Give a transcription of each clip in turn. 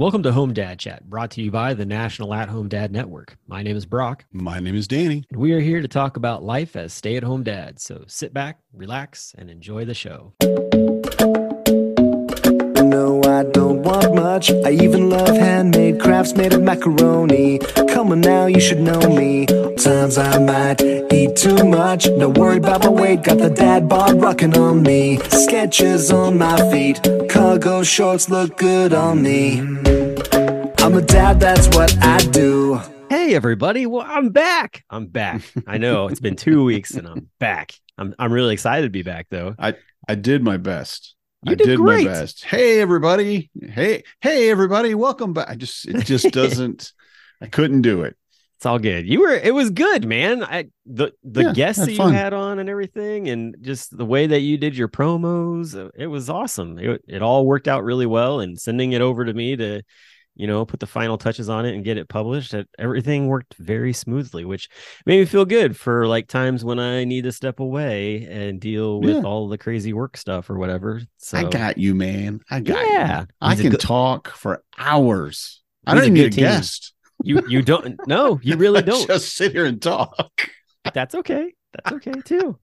Welcome to Home Dad Chat, brought to you by the National At Home Dad Network. My name is Brock. My name is Danny. And we are here to talk about life as stay at home dads. So sit back, relax, and enjoy the show. No, I don't want much. I even love handmade crafts made of macaroni. Come on now, you should know me. Times I might eat too much. No worry about my weight. Got the dad bod rocking on me. Skechers on my feet. Cargo shorts look good on me. I'm a dad, that's what I do. Hey everybody, well I'm back. I'm back. I know it's been two weeks and I'm back. I'm I'm really excited to be back though. I I did my best. You I did did my best. Hey everybody. Hey, hey everybody. Welcome back. I just it just doesn't I couldn't do it. It's all good. You were it was good, man. I the the Yeah, guests that you fun. had on and everything and just the way that you did your promos, it was awesome. It, it all worked out really well and sending it over to me to you know, put the final touches on it and get it published. That everything worked very smoothly, which made me feel good for like times when I need to step away and deal with Yeah. all the crazy work stuff or whatever. So I got you, man. I got Yeah. you. I He's can good- talk for hours. I don't a need a team. guest. you you don't no, you really don't. just sit here and talk. That's okay. That's okay too.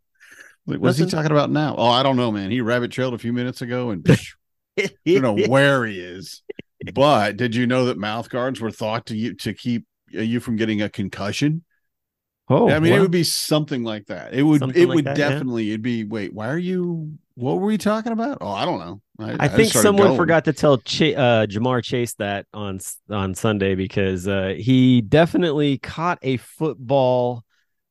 What's he talking about now? Oh, I don't know, man. He rabbit trailed a few minutes ago and I don't know where he is. But did you know that mouth guards were thought to you to keep uh, you from getting a concussion? Oh, I mean, it would be something like that. It would. Something it like would that, yeah. definitely. It'd be. Wait, why are you? What were we talking about? Oh, I don't know. I just think started someone going. forgot to tell Ch- uh, Ja'Marr Chase that on on Sunday because uh, he definitely caught a football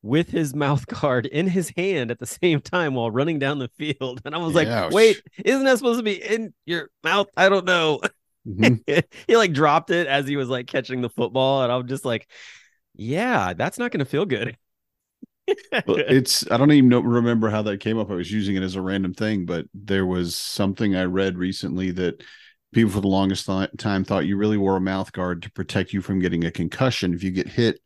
with his mouth guard in his hand at the same time while running down the field, and I was like, Ouch. "Wait, isn't that supposed to be in your mouth?" I don't know. Mhm. he like dropped it as he was like catching the football, and I'm just like, "Yeah, that's not going to feel good." Well, it's. I don't even know, remember how that came up. I was using it as a random thing, but there was something I read recently that people for the longest th- time thought you really wore a mouth guard to protect you from getting a concussion if you get hit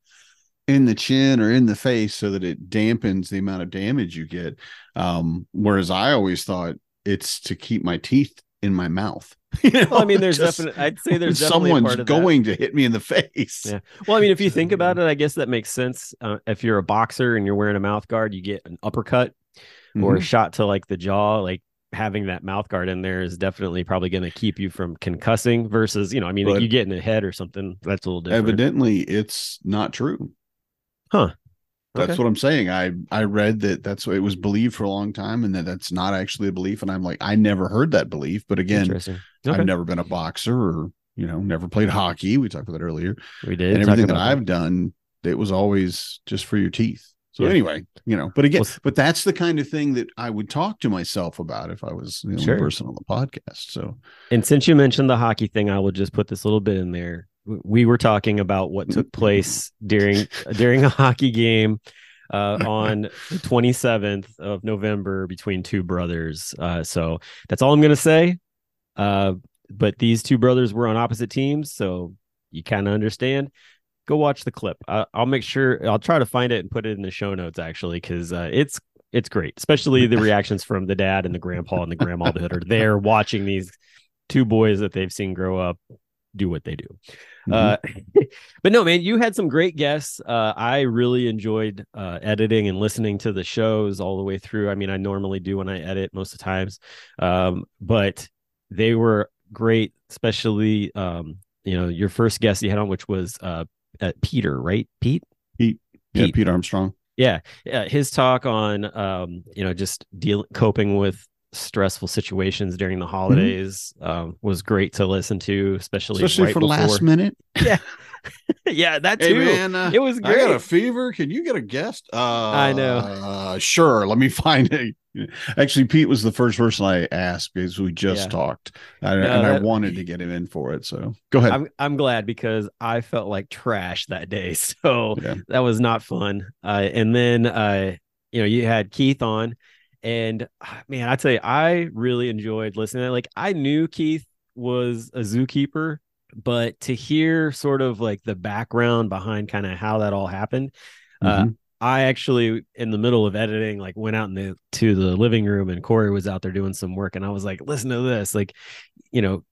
in the chin or in the face, so that it dampens the amount of damage you get. Um, whereas I always thought it's to keep my teeth in my mouth. You know, Well, I mean, there's definitely, I'd say there's someone's part of that. going to hit me in the face. Yeah. Well, I mean, if you think about it, I guess that makes sense. Uh, if you're a boxer and you're wearing a mouth guard, you get an uppercut or a shot to like the jaw. Like having that mouth guard in there is definitely probably going to keep you from concussing. Versus, you know, I mean, if you get in the head or something, that's a little different. evidently it's not true. Huh. That's Okay. what I'm saying. I I read that that's what it was believed for a long time, and that that's not actually a belief. And I'm like, I never heard that belief. But again, Okay. I've never been a boxer or you know never played hockey. We talked about that earlier, we did. and everything that about I've done, it was always just for your teeth. So Yeah. anyway, you know, but again, Well, but that's the kind of thing that I would talk to myself about if I was the only Sure. person on the podcast. So And since you mentioned the hockey thing, I will just put this little bit in there. We were talking about what took place during during a hockey game uh, on the 27th of November between two brothers. Uh, so that's all I'm going to say. Uh, but these two brothers were on opposite teams, so you kind of understand. Go watch the clip. I, I'll make sure I'll try to find it and put it in the show notes actually, because uh, it's it's great, especially the reactions from the dad and the grandpa and the grandma that are there watching these two boys that they've seen grow up do what they do. Uh, but no, man, you had some great guests. Uh, I really enjoyed uh, editing and listening to the shows all the way through. I mean, I normally do when I edit most of the times, um, but they were great, especially um, you know your first guest you had on, which was uh, uh, Peter, right? Pete. yeah, Pete. Pete Armstrong. Yeah, yeah, his talk on um, you know just deal coping with stressful situations during the holidays um, was great to listen to, especially Especially right for before. last minute. yeah, yeah, that Hey too. man, uh, it was great. I got a fever. Can you get a guest? Uh, I know. Uh, sure. Let me find it. Actually, Pete was the first person I asked because we just Yeah. talked, I, No, and I wanted to get him in for it. So go ahead. I'm I'm glad because I felt like trash that day, so Yeah. that was not fun. Uh, and then uh, you know you had Keith on, and ah, man, I tell you, I really enjoyed listening. Like I knew Keith was a zookeeper, but to hear sort of like the background behind kind of how that all happened, uh, Mhm. I actually in the middle of editing, like went out in the to the living room and Corey was out there doing some work, and I was like, listen to this, like, you know,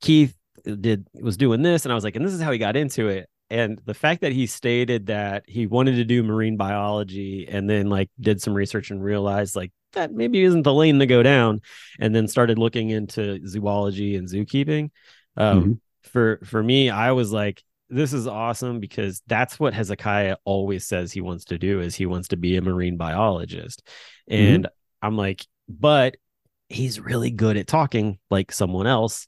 Keith did was doing this and I was like and this is how he got into it and the fact that he stated that he wanted to do marine biology and then like did some research and realized like that maybe isn't the lane to go down and then started looking into zoology and zookeeping um, Mhm. for for me i was like this is awesome because that's what hezekiah always says he wants to do is he wants to be a marine biologist and i'm like but he's really good at talking like someone else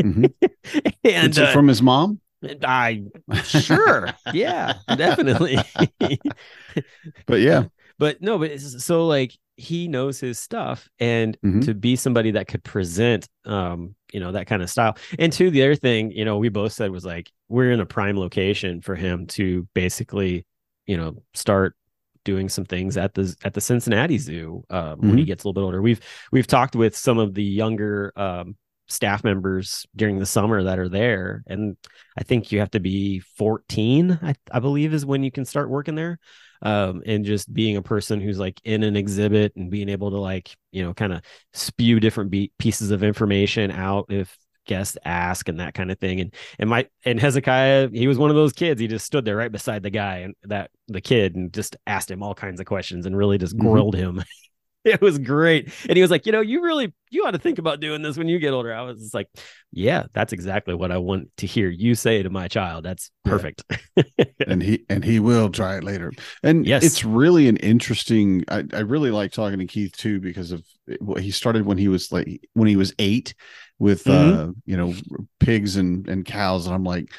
Mhm. and uh, from his mom. I sure, yeah, definitely. But yeah, but no, but it's, so like he knows his stuff, and Mhm. to be somebody that could present, um, you know, that kind of style. And two, the other thing, you know, we both said was like we're in a prime location for him to basically, you know, start doing some things at the at the Cincinnati Zoo um, when he gets a little bit older. We've we've talked with some of the younger um, staff members during the summer that are there, and I think you have to be 14, I, I believe, is when you can start working there. Um, and just being a person who's like in an exhibit and being able to like you know kind of spew different be- pieces of information out if guests ask and that kind of thing. And and my and hezekiah he was one of those kids. He just stood there right beside the guy and that the kid and just asked him all kinds of questions and really just Mhm. grilled him it was great and he was like you know you really you ought to think about doing this when you get older i was just like yeah that's exactly what i want to hear you say to my child that's Yeah. perfect and he and he will try it later. And Yes. it's really an interesting. I, I really like talking to Keith too because of what he started when he was like when he was eight with Mhm. uh you know pigs and and cows, and I'm like,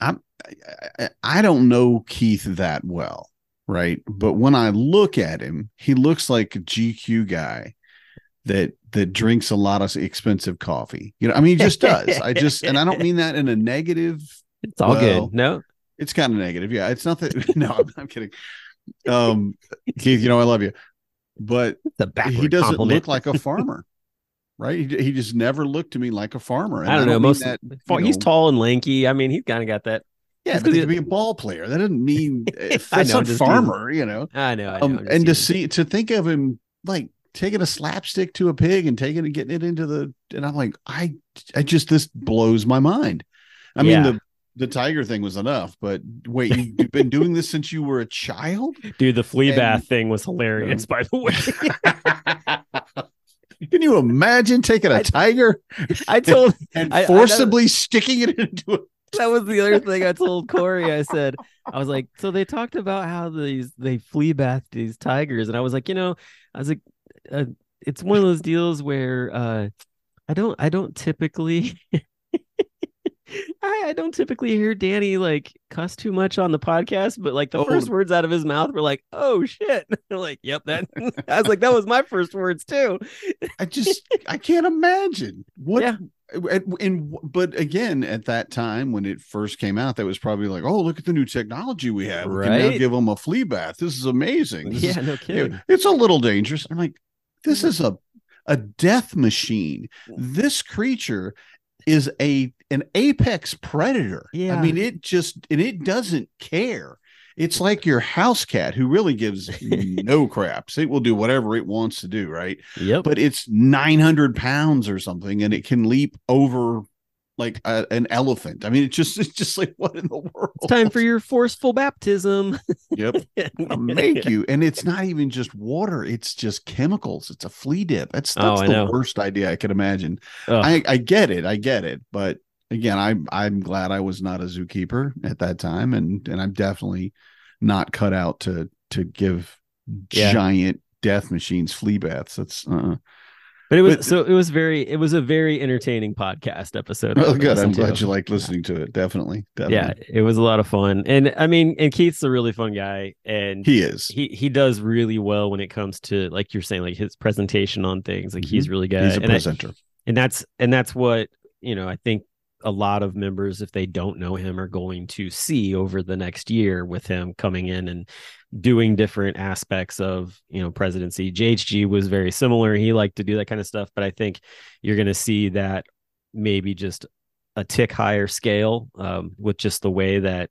I'm I, I don't know Keith that well, right? But when I look at him, he looks like a GQ guy that that drinks a lot of expensive coffee. You know, I mean, he just does. I just and I don't mean that in a negative it's all Well, good no it's kind of negative. Yeah. It's not that no, I'm, I'm kidding. Um Keith, you know I love you. But he doesn't compliment. look like a farmer. right? He, he just never looked to me like a farmer. And I don't know. mean Most that, you he's tall and lanky. I mean, he's kind of got that. Yeah, just but 'cause he he- be a ball player. That doesn't mean that's I know, not just farmer, you know. I know. I know Um, and to see to think of him like taking a slapstick to a pig and taking it getting it into the and I'm like, I I just this blows my mind. I Yeah. mean the the tiger thing was enough, but wait, you've been doing this since you were a child? dude, the flea and- bath thing was hilarious. By the way, Can you imagine taking a I- tiger I told and I- I know- forcibly sticking it into a that was the other thing I told Corey. I said, I was like, so they talked about how these they flea bath these tigers, and I was like, you know, I was like, uh, it's one of those deals where uh, I don't, I don't typically. I, I don't typically hear Danny like cuss too much on the podcast, but like the Oh. first words out of his mouth were like, "Oh shit!" Like, "Yep." That I was like, "That was my first words too." I just I can't imagine what Yeah. and, and but again at that time when it first came out that was probably like oh look at the new technology we have we can now give them a flea bath this is amazing This yeah, is- no kidding. it's a little dangerous I'm like this is a a death machine this creature is a an apex predator Yeah. I mean it just and it doesn't care it's like your house cat who really gives no craps it will do whatever it wants to do right Yep. but it's 900 pounds or something and it can leap over like a, an elephant. I mean it's just it's just like what in the world? It's time for your forceful baptism. yep. I'll make you. And it's not even just water it's just chemicals. It's a flea dip. That's Oh, that's I the worst idea i could imagine. I i get it. I get it. But again i'm i'm glad i was not a zookeeper at that time. And and i'm definitely not cut out to to give Yeah. giant death machines flea baths. That's uh But it was But- so it was very it was a very entertaining podcast episode. well to good i'm glad to. you like listening to it definitely definitely Yeah, it was a lot of fun, and I mean, and Keith's a really fun guy, and he is he he does really well when it comes to like you're saying, like his presentation on things. Like he's mm-hmm. really good. he's a and I- presenter and that's and that's what you know i think a lot of members if they don't know him are going to see over the next year with him coming in and doing different aspects of you know presidency. Jhg was very similar. He liked to do that kind of stuff but i think you're going to see that maybe just a tick higher scale um, with just the way that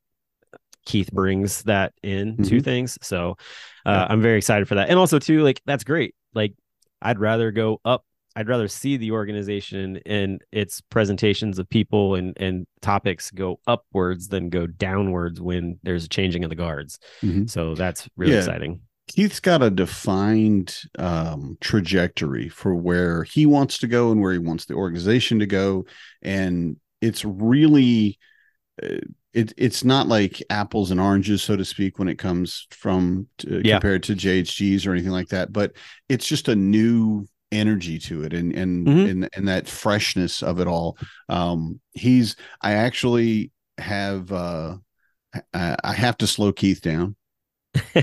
keith brings that in to Mhm. things. So uh, Yeah. i'm very excited for that. And also too like that's great. Like i'd rather go up I'd rather see the organization and its presentations of people and and topics go upwards than go downwards when there's a changing of the guards. Mhm. So that's really Yeah. exciting. Keith's got a defined um, trajectory for where he wants to go and where he wants the organization to go, and it's really uh, it it's not like apples and oranges, so to speak, when it comes from to, Yeah. compared to JHGs or anything like that. But it's just a new energy to it, and and Mhm. and and that freshness of it all. Um, he's I actually have uh, I I have to slow Keith down.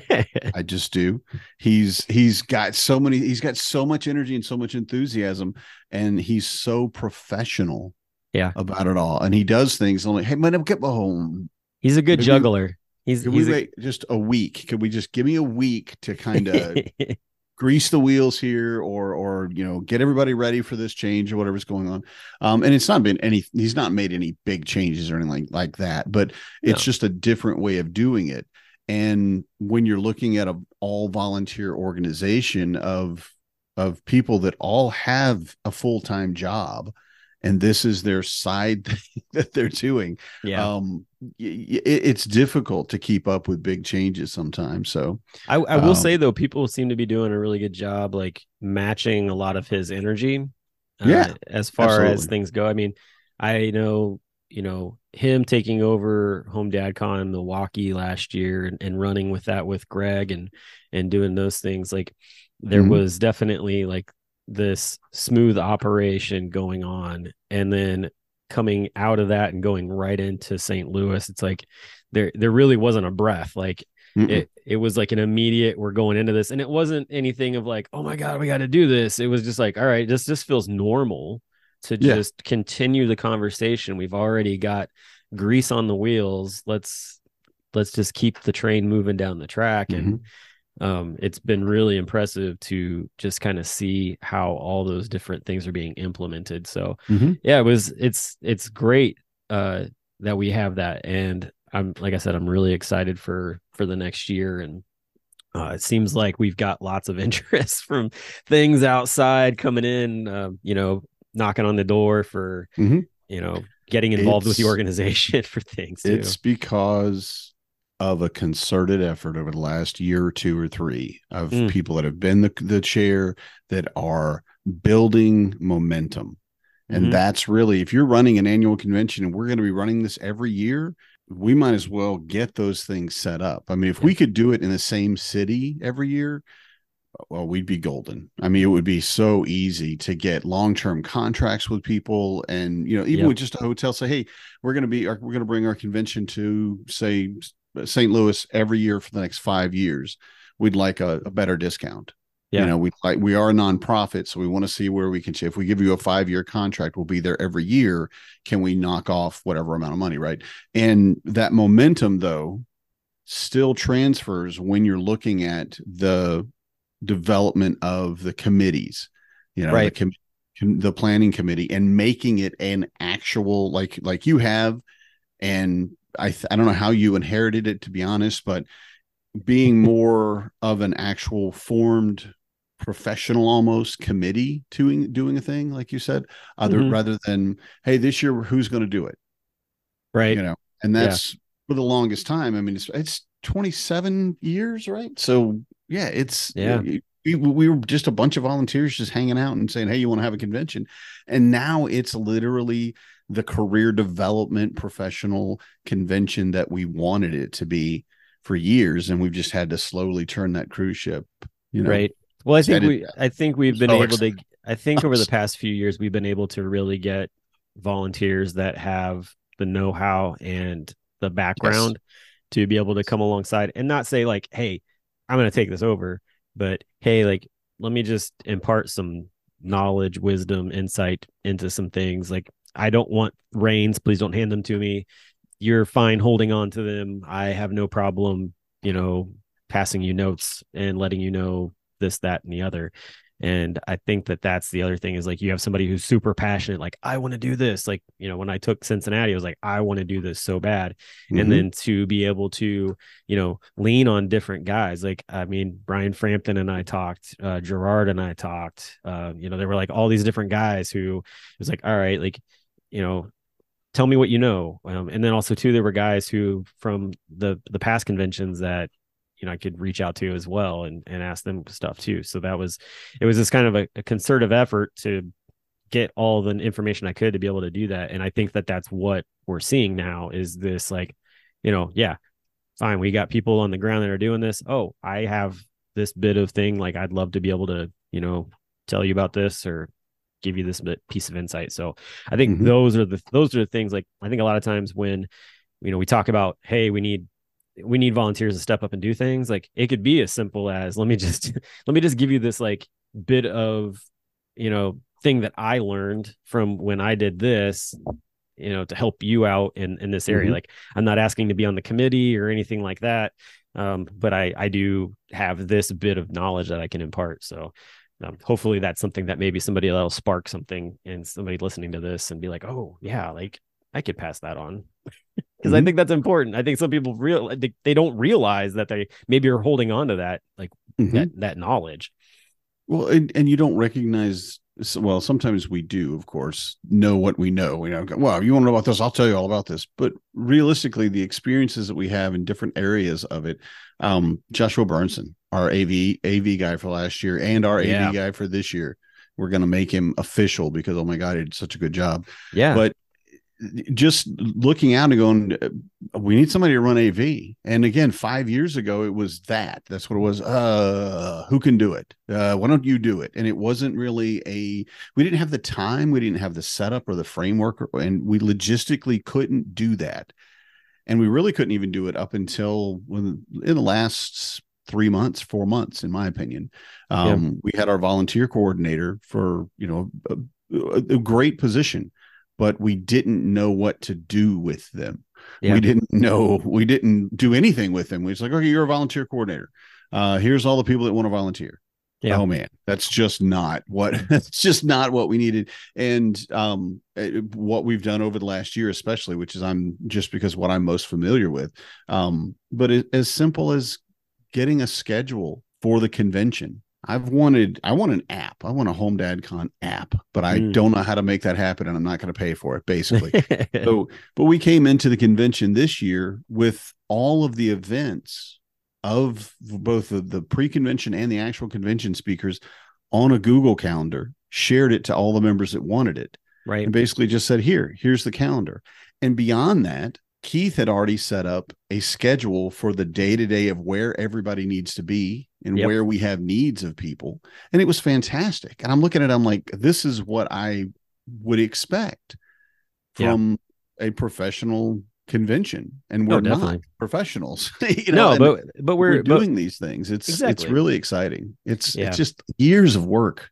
I just do. He's he's got so many he's got so much energy and so much enthusiasm and he's so professional Yeah. about it all. And he does things only, hey man, get home. He's a good Maybe- juggler. He's, he's we a- wait just a week? Could we just give me a week to kind of grease the wheels here or or you know get everybody ready for this change or whatever's going on um and it's not been any he's not made any big changes or anything like, like that but it's No. just a different way of doing it and when you're looking at a all volunteer organization of of people that all have a full-time job and this is their side thing that they're doing yeah. um it, it's difficult to keep up with big changes sometimes so I, I will um, say though, people seem to be doing a really good job, like matching a lot of his energy. uh, Yeah, as far as things go. I mean, I know, you know, him taking over Home Dad Con in Milwaukee last year and, and running with that with Greg and and doing those things. Like there Mhm. was definitely like this smooth operation going on, and then coming out of that and going right into St. Louis, it's like there there really wasn't a breath. Like mm-mm. it it was like an immediate we're going into this and it wasn't anything of like oh my god we got to do this it was just like all right this just feels normal to Yeah. just continue the conversation we've already got grease on the wheels let's let's just keep the train moving down the track and mm-hmm. Um it's been really impressive to just kind of see how all those different things are being implemented so Mhm. yeah it was it's it's great uh that we have that and i'm like i said i'm really excited for for the next year and uh, it seems like we've got lots of interest from things outside coming in uh, you know knocking on the door for Mhm. you know getting involved with the organization for things too. It's because of a concerted effort over the last year or two or three of Mm. people that have been the, the chair that are building momentum. And Mhm. that's really, if you're running an annual convention and we're going to be running this every year, we might as well get those things set up. I mean, if we could do it in the same city every year, well, we'd be golden. I mean, it would be so easy to get long-term contracts with people, and you know, even Yep. with just a hotel, say, "Hey, we're going to be, we're going to bring our convention to say St. Louis every year for the next five years. We'd like a, a better discount. Yeah. You know, we like we are a nonprofit, so we want to see where we can. If we give you a five-year contract, we'll be there every year. Can we knock off whatever amount of money, right? And that momentum, though, still transfers when you're looking at the development of the committees you know Right. the, com- the planning committee and making it an actual like like you have and i th- i don't know how you inherited it to be honest but being more of an actual formed professional almost committee doing doing a thing like you said other Mhm. rather than hey this year who's going to do it right you know and Yeah. that's for the longest time i mean it's it's 27 years right so yeah it's Yeah. we, we were just a bunch of volunteers just hanging out and saying hey you want to have a convention and now it's literally the career development professional convention that we wanted it to be for years and we've just had to slowly turn that cruise ship you know. Right. Well i think we i think we've been So able to i think over the past few years we've been able to really get volunteers that have the know-how and the background to be able to come alongside and not say like hey i'm going to take this over but hey like let me just impart some knowledge wisdom insight into some things like i don't want reins please don't hand them to me. You're fine holding on to them. I have no problem you know passing you notes and letting you know this that and the other. And i think that that's the other thing is like you have somebody who's super passionate like i want to do this. Like you know when i took cincinnati i was like i want to do this so bad. Mm-hmm. and then to be able to you know lean on different guys like i mean brian frampton and i talked uh, gerard and i talked uh, you know there were like all these different guys who was like all right like you know tell me what you know um, and then also too there were guys who from the the past conventions that you know I could reach out to as well and and ask them stuff too. So that was it was this kind of a, a concerted effort to get all the information I could to be able to do that. And I think that that's what we're seeing now is this like, you know, yeah, fine, we got people on the ground that are doing this. Oh, I have this bit of thing like I'd love to be able to, you know, tell you about this or give you this bit, piece of insight. So I think mm-hmm. those are the those are the things like I think a lot of times when you know we talk about hey we need we need volunteers to step up and do things like it could be as simple as let me just let me just give you this like bit of you know thing that i learned from when i did this you know to help you out in in this area mm-hmm. like i'm not asking to be on the committee or anything like that um but i i do have this bit of knowledge that i can impart so um, hopefully that's something that maybe somebody that'll spark something and somebody listening to this and be like oh yeah like i could pass that on because mm-hmm. I think that's important. I think some people real they, they, don't realize that they maybe are holding on to that like mm-hmm. that that knowledge. Well, and, and you don't recognize. Well, sometimes we do, of course, know what we know. You know, well, you want to know about this? I'll tell you all about this. But realistically, the experiences that we have in different areas of it, um, Joshua Burnson, our AV AV guy for last year, and our yeah. AV guy for this year, we're going to make him official because oh my god, he did such a good job. Yeah, but just looking out and going, uh, we need somebody to run AV. And again, five years ago, it was that. That's what it was. Uh, who can do it? Uh, why don't you do it? And it wasn't really a. We didn't have the time. We didn't have the setup or the framework, and we logistically couldn't do that. And we really couldn't even do it up until when in the last three months, four months, in my opinion. Um, yeah. We had our volunteer coordinator for you know a, a great position but we didn't know what to do with them. Yeah. We didn't know, we didn't do anything with them. We was like, okay, you're a volunteer coordinator. Uh, here's all the people that want to volunteer. Yeah. Oh man, that's just not what that's just not what we needed. And um, eh, what we've done over the last year, especially, which is I'm just because what I'm most familiar with. Um, but it, as simple as getting a schedule for the convention I've wanted I want an app. I want a Home Dad Con app, but I mm. don't know how to make that happen and I'm not going to pay for it basically. so but we came into the convention this year with all of the events of both the, the pre-convention and the actual convention speakers on a Google calendar, shared it to all the members that wanted it. Right. And basically just said, "Here, here's the calendar." And beyond that, Keith had already set up a schedule for the day to day of where everybody needs to be and yep. where we have needs of people. And it was fantastic. And I'm looking at it, I'm like, this is what I would expect from a professional convention. And we're oh, not professionals. you know, no, but but we're, we're doing but, these things. It's exactly. it's really exciting. It's yeah. it's just years of work.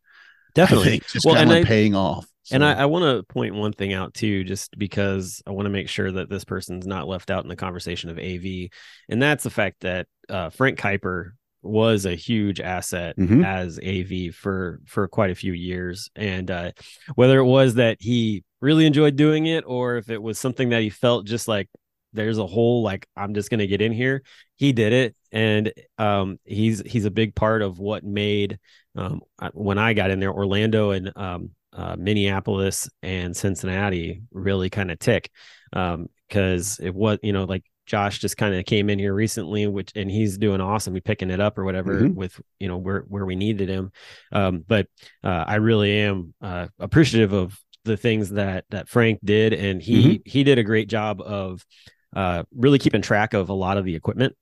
Definitely. just well, kind of paying off. So. And I, I want to point one thing out too, just because I want to make sure that this person's not left out in the conversation of AV, and that's the fact that uh, Frank Kuiper was a huge asset mm-hmm. as AV for for quite a few years, and uh, whether it was that he really enjoyed doing it or if it was something that he felt just like there's a hole like I'm just gonna get in here, he did it, and um, he's he's a big part of what made um, when I got in there, Orlando and um, uh, Minneapolis and Cincinnati really kind of tick because um, it was you know like Josh just kind of came in here recently, which and he's doing awesome. He picking it up or whatever mm-hmm. with you know where where we needed him. Um, but uh, I really am uh, appreciative of the things that that Frank did, and he mm-hmm. he did a great job of uh, really keeping track of a lot of the equipment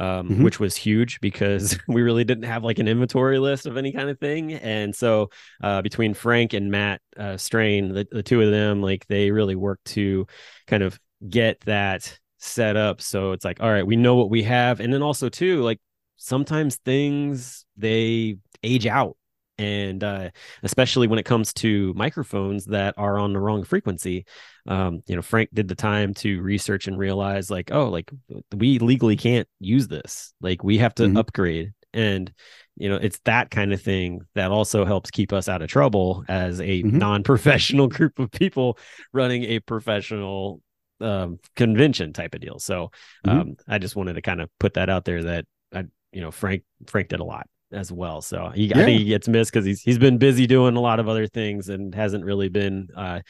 um, mm-hmm. which was huge because we really didn't have like an inventory list of any kind of thing. And so uh, between Frank and Matt uh, Strain, the, the two of them, like they really worked to kind of get that set up. So it's like, all right, we know what we have. And then also too, like sometimes things they age out and uh, especially when it comes to microphones that are on the wrong frequency um, you know frank did the time to research and realize like oh like we legally can't use this like we have to mm-hmm. upgrade and you know it's that kind of thing that also helps keep us out of trouble as a Mhm. non-professional group of people running a professional um, convention type of deal so Mhm. um, i just wanted to kind of put that out there that i you know frank frank did a lot as well. So he, i think he gets missed because he's he's been busy doing a lot of other things and hasn't really been uh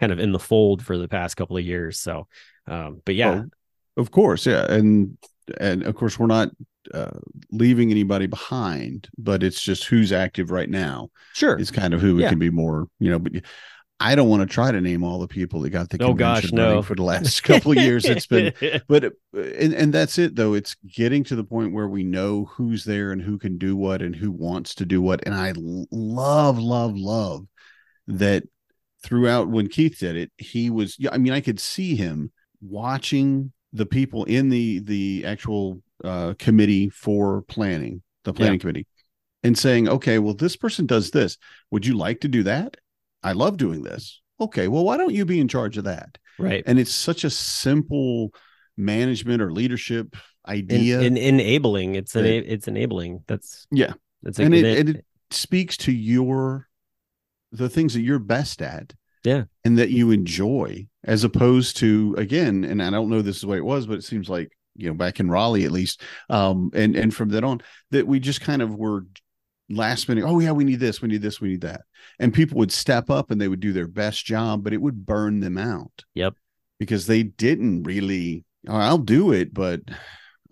kind of in the fold for the past couple of years. So um but yeah. Oh, of course, yeah, and and of course we're not uh, leaving anybody behind, but it's just who's active right now sure. is kind of who we Yeah. can be more, you know. But I don't want to try to name all the people that got the Oh, gosh, no. for the last couple of years. It's been, but and and that's it though. It's getting to the point where we know who's there and who can do what and who wants to do what. And I love, love, love that throughout when Keith did it, he was. I mean, I could see him watching the people in the the actual uh, committee for planning, the planning committee, and saying, "Okay, well, this person does this. Would you like to do that? I love doing this. Okay, well, why don't you be in charge of that?" right And it's such a simple management or leadership idea, en- enabling it's an that- it's enabling that's Yeah. that's and it, and it speaks to your the things that you're best at Yeah. and that you enjoy as opposed to again and i don't know this is the way it was but it seems like you know back in raleigh at least um and and from then on that we just kind of were last minute oh yeah we need this we need this we need that. And people would step up and they would do their best job but it would burn them out. Yep. because they didn't really oh, i'll do it but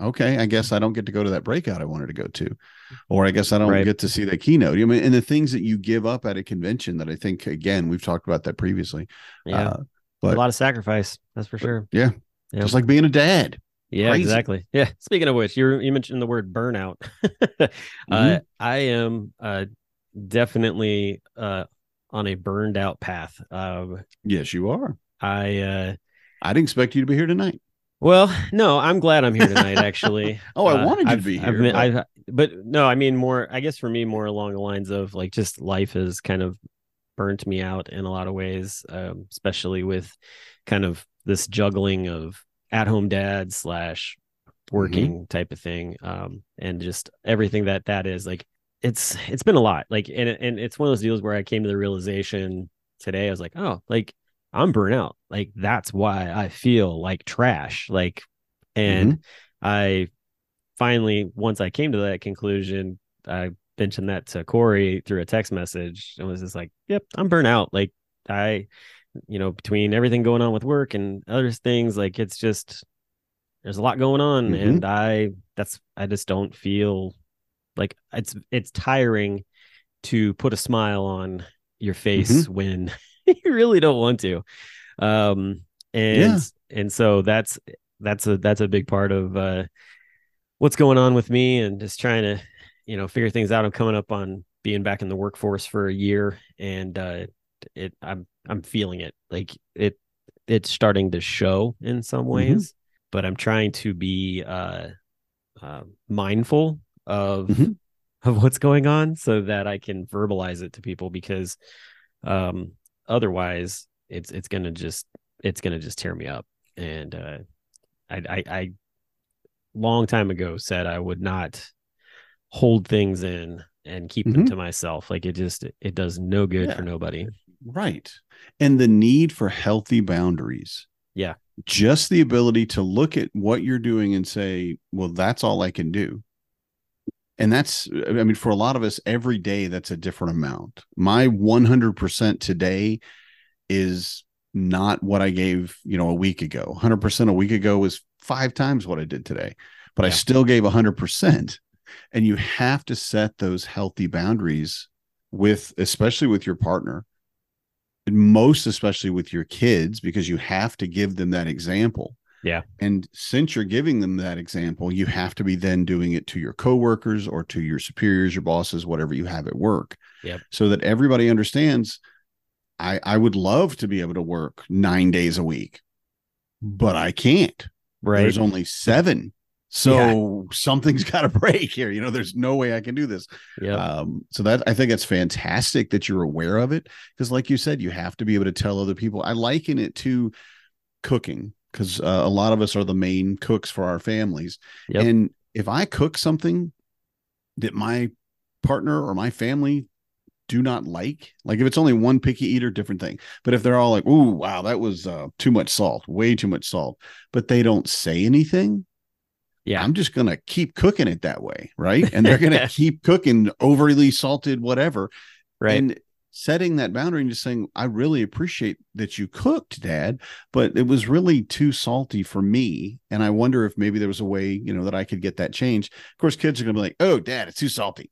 okay i guess i don't get to go to that breakout i wanted to go to. Or i guess i don't Right. get to see that keynote. I mean and the things that you give up at a convention that i think again we've talked about that previously yeah. uh, but- a lot of sacrifice that's for sure. Yeah, Yeah. just like being a dad yeah crazy. exactly. Yeah speaking of which you you mentioned the word burnout. Uh Mhm. i am uh definitely uh on a burned out path. Um yes you are. I uh i didn't expect you to be here tonight. Well no i'm glad i'm here tonight actually. Oh, I Uh, wanted you to I've- be I've here, been- but- I've- but no i mean more i guess for me more along the lines of like just life has kind of burnt me out in a lot of ways um, especially with kind of this juggling of at home dad slash working type of thing um and just everything that that is like it's it's been a lot like and and it's one of those deals where i came to the realization today i was like oh like i'm burnt out. Like that's why i feel like trash like and i finally once i came to that conclusion i mentioned that to corey through a text message and was just like yep i'm burnt out. Like i you know between everything going on with work and other things like it's just there's a lot going on Mhm. and i that's i just don't feel like it's it's tiring to put a smile on your face when you really don't want to um and Yeah. and so that's that's a that's a big part of uh what's going on with me and just trying to you know figure things out i'm coming up on being back in the workforce for a year and uh it i'm i'm feeling it like it it's starting to show in some ways but i'm trying to be uh, uh mindful of Mhm. of what's going on so that i can verbalize it to people because um otherwise it's it's gonna just it's gonna just tear me up and uh i i, I long time ago said i would not hold things in and keep them Mhm. to myself like it just it does no good Yeah. for nobody Right. And the need for healthy boundaries. Yeah. Just the ability to look at what you're doing and say, well, that's all I can do. And that's, I mean, for a lot of us, every day, that's a different amount. My 100% today is not what I gave, you know, a week ago. 100% a week ago was five times what I did today, but I still gave 100%. And you have to set those healthy boundaries with, especially with your partner most especially with your kids because you have to give them that example Yeah. and since you're giving them that example you have to be then doing it to your coworkers or to your superiors your bosses whatever you have at work Yep. so that everybody understands i i would love to be able to work 9 days a week but i can't right there's only 7 so something's got to break here you know there's no way i can do this yeah um, so that I think it's fantastic that you're aware of it because, like you said, you have to be able to tell other people. I liken it to cooking because uh, a lot of us are the main cooks for our families. Yep. And if I cook something that my partner or my family do not like. Like if it's only one picky eater, different thing. But if they're all like, "Ooh, wow, that was uh, too much salt, way too much salt," but they don't say anything, Yeah. I'm just gonna keep cooking it that way, right? And they're gonna keep cooking overly salted whatever, right. and setting that boundary and just saying, I really appreciate that you cooked, Dad, but it was really too salty for me. And I wonder if maybe there was a way, you know, that I could get that changed. Of course, kids are gonna be like, Oh, dad, it's too salty.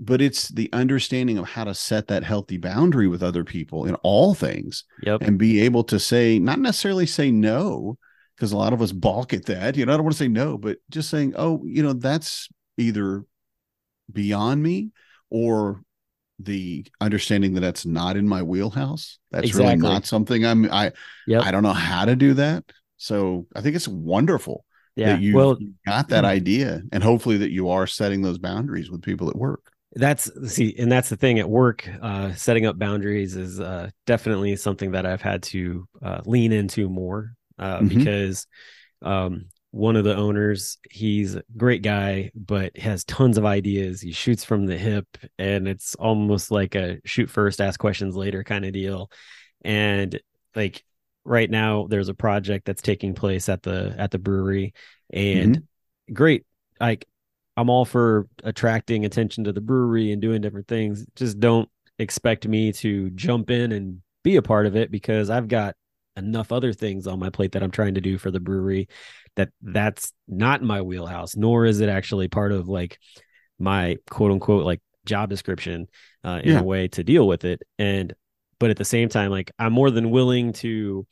But it's the understanding of how to set that healthy boundary with other people in all things yep. and be able to say, not necessarily say no, because a lot of us balk at that. You know, I don't want to say no, but just saying, oh, you know, that's either beyond me or the understanding that that's not in my wheelhouse. That's Exactly. really not something I'm I Yep. I don't know how to do that. So I think it's wonderful yeah. that you well, got that idea and hopefully that you are setting those boundaries with people at work. that's see and that's the thing at work uh setting up boundaries is uh definitely something that i've had to uh lean into more uh Mhm. because um one of the owners he's a great guy but has tons of ideas. He shoots from the hip and it's almost like a shoot first ask questions later kind of deal. And like right now there's a project that's taking place at the at the brewery and great like i'm all for attracting attention to the brewery and doing different things. Just don't expect me to jump in and be a part of it because i've got enough other things on my plate that i'm trying to do for the brewery that that's not my wheelhouse nor is it actually part of like my quote unquote like job description uh, in Yeah. a way to deal with it. And but at the same time like i'm more than willing to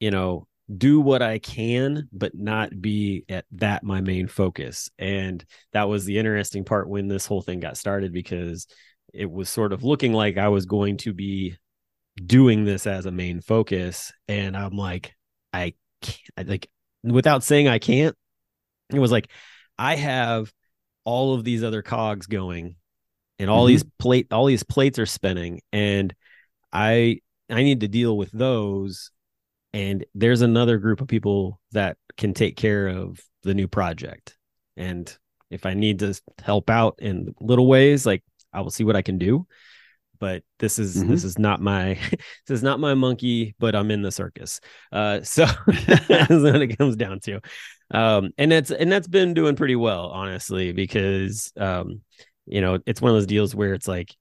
you know do what i can but not be at that my main focus. And that was the interesting part when this whole thing got started because it was sort of looking like i was going to be doing this as a main focus and i'm like i can't like without saying i can't it was like i have all of these other cogs going and all Mhm. these plate all these plates are spinning and i i need to deal with those and there's another group of people that can take care of the new project and if i need to help out in little ways like i will see what i can do but this is Mhm. this is not my this is not my monkey but i'm in the circus. Uh so that's what it comes down to. Um and that's and that's been doing pretty well honestly because um you know it's one of those deals where it's like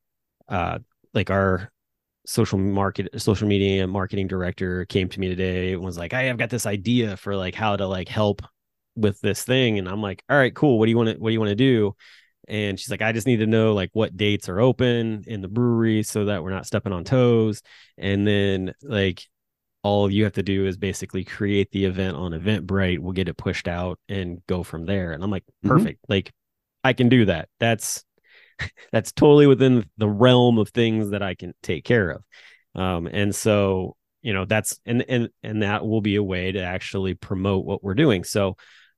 uh like our social market social media marketing director came to me today and was like hey, i've got this idea for like how to like help with this thing. And i'm like all right cool. What do you want to what do you want to do and she's like i just need to know like what dates are open in the brewery so that we're not stepping on toes. And then like all you have to do is basically create the event on eventbrite we'll get it pushed out and go from there. And i'm like Mhm. perfect. Like i can do that. That's that's totally within the realm of things that i can take care of. Um and so you know that's and and and that will be a way to actually promote what we're doing. So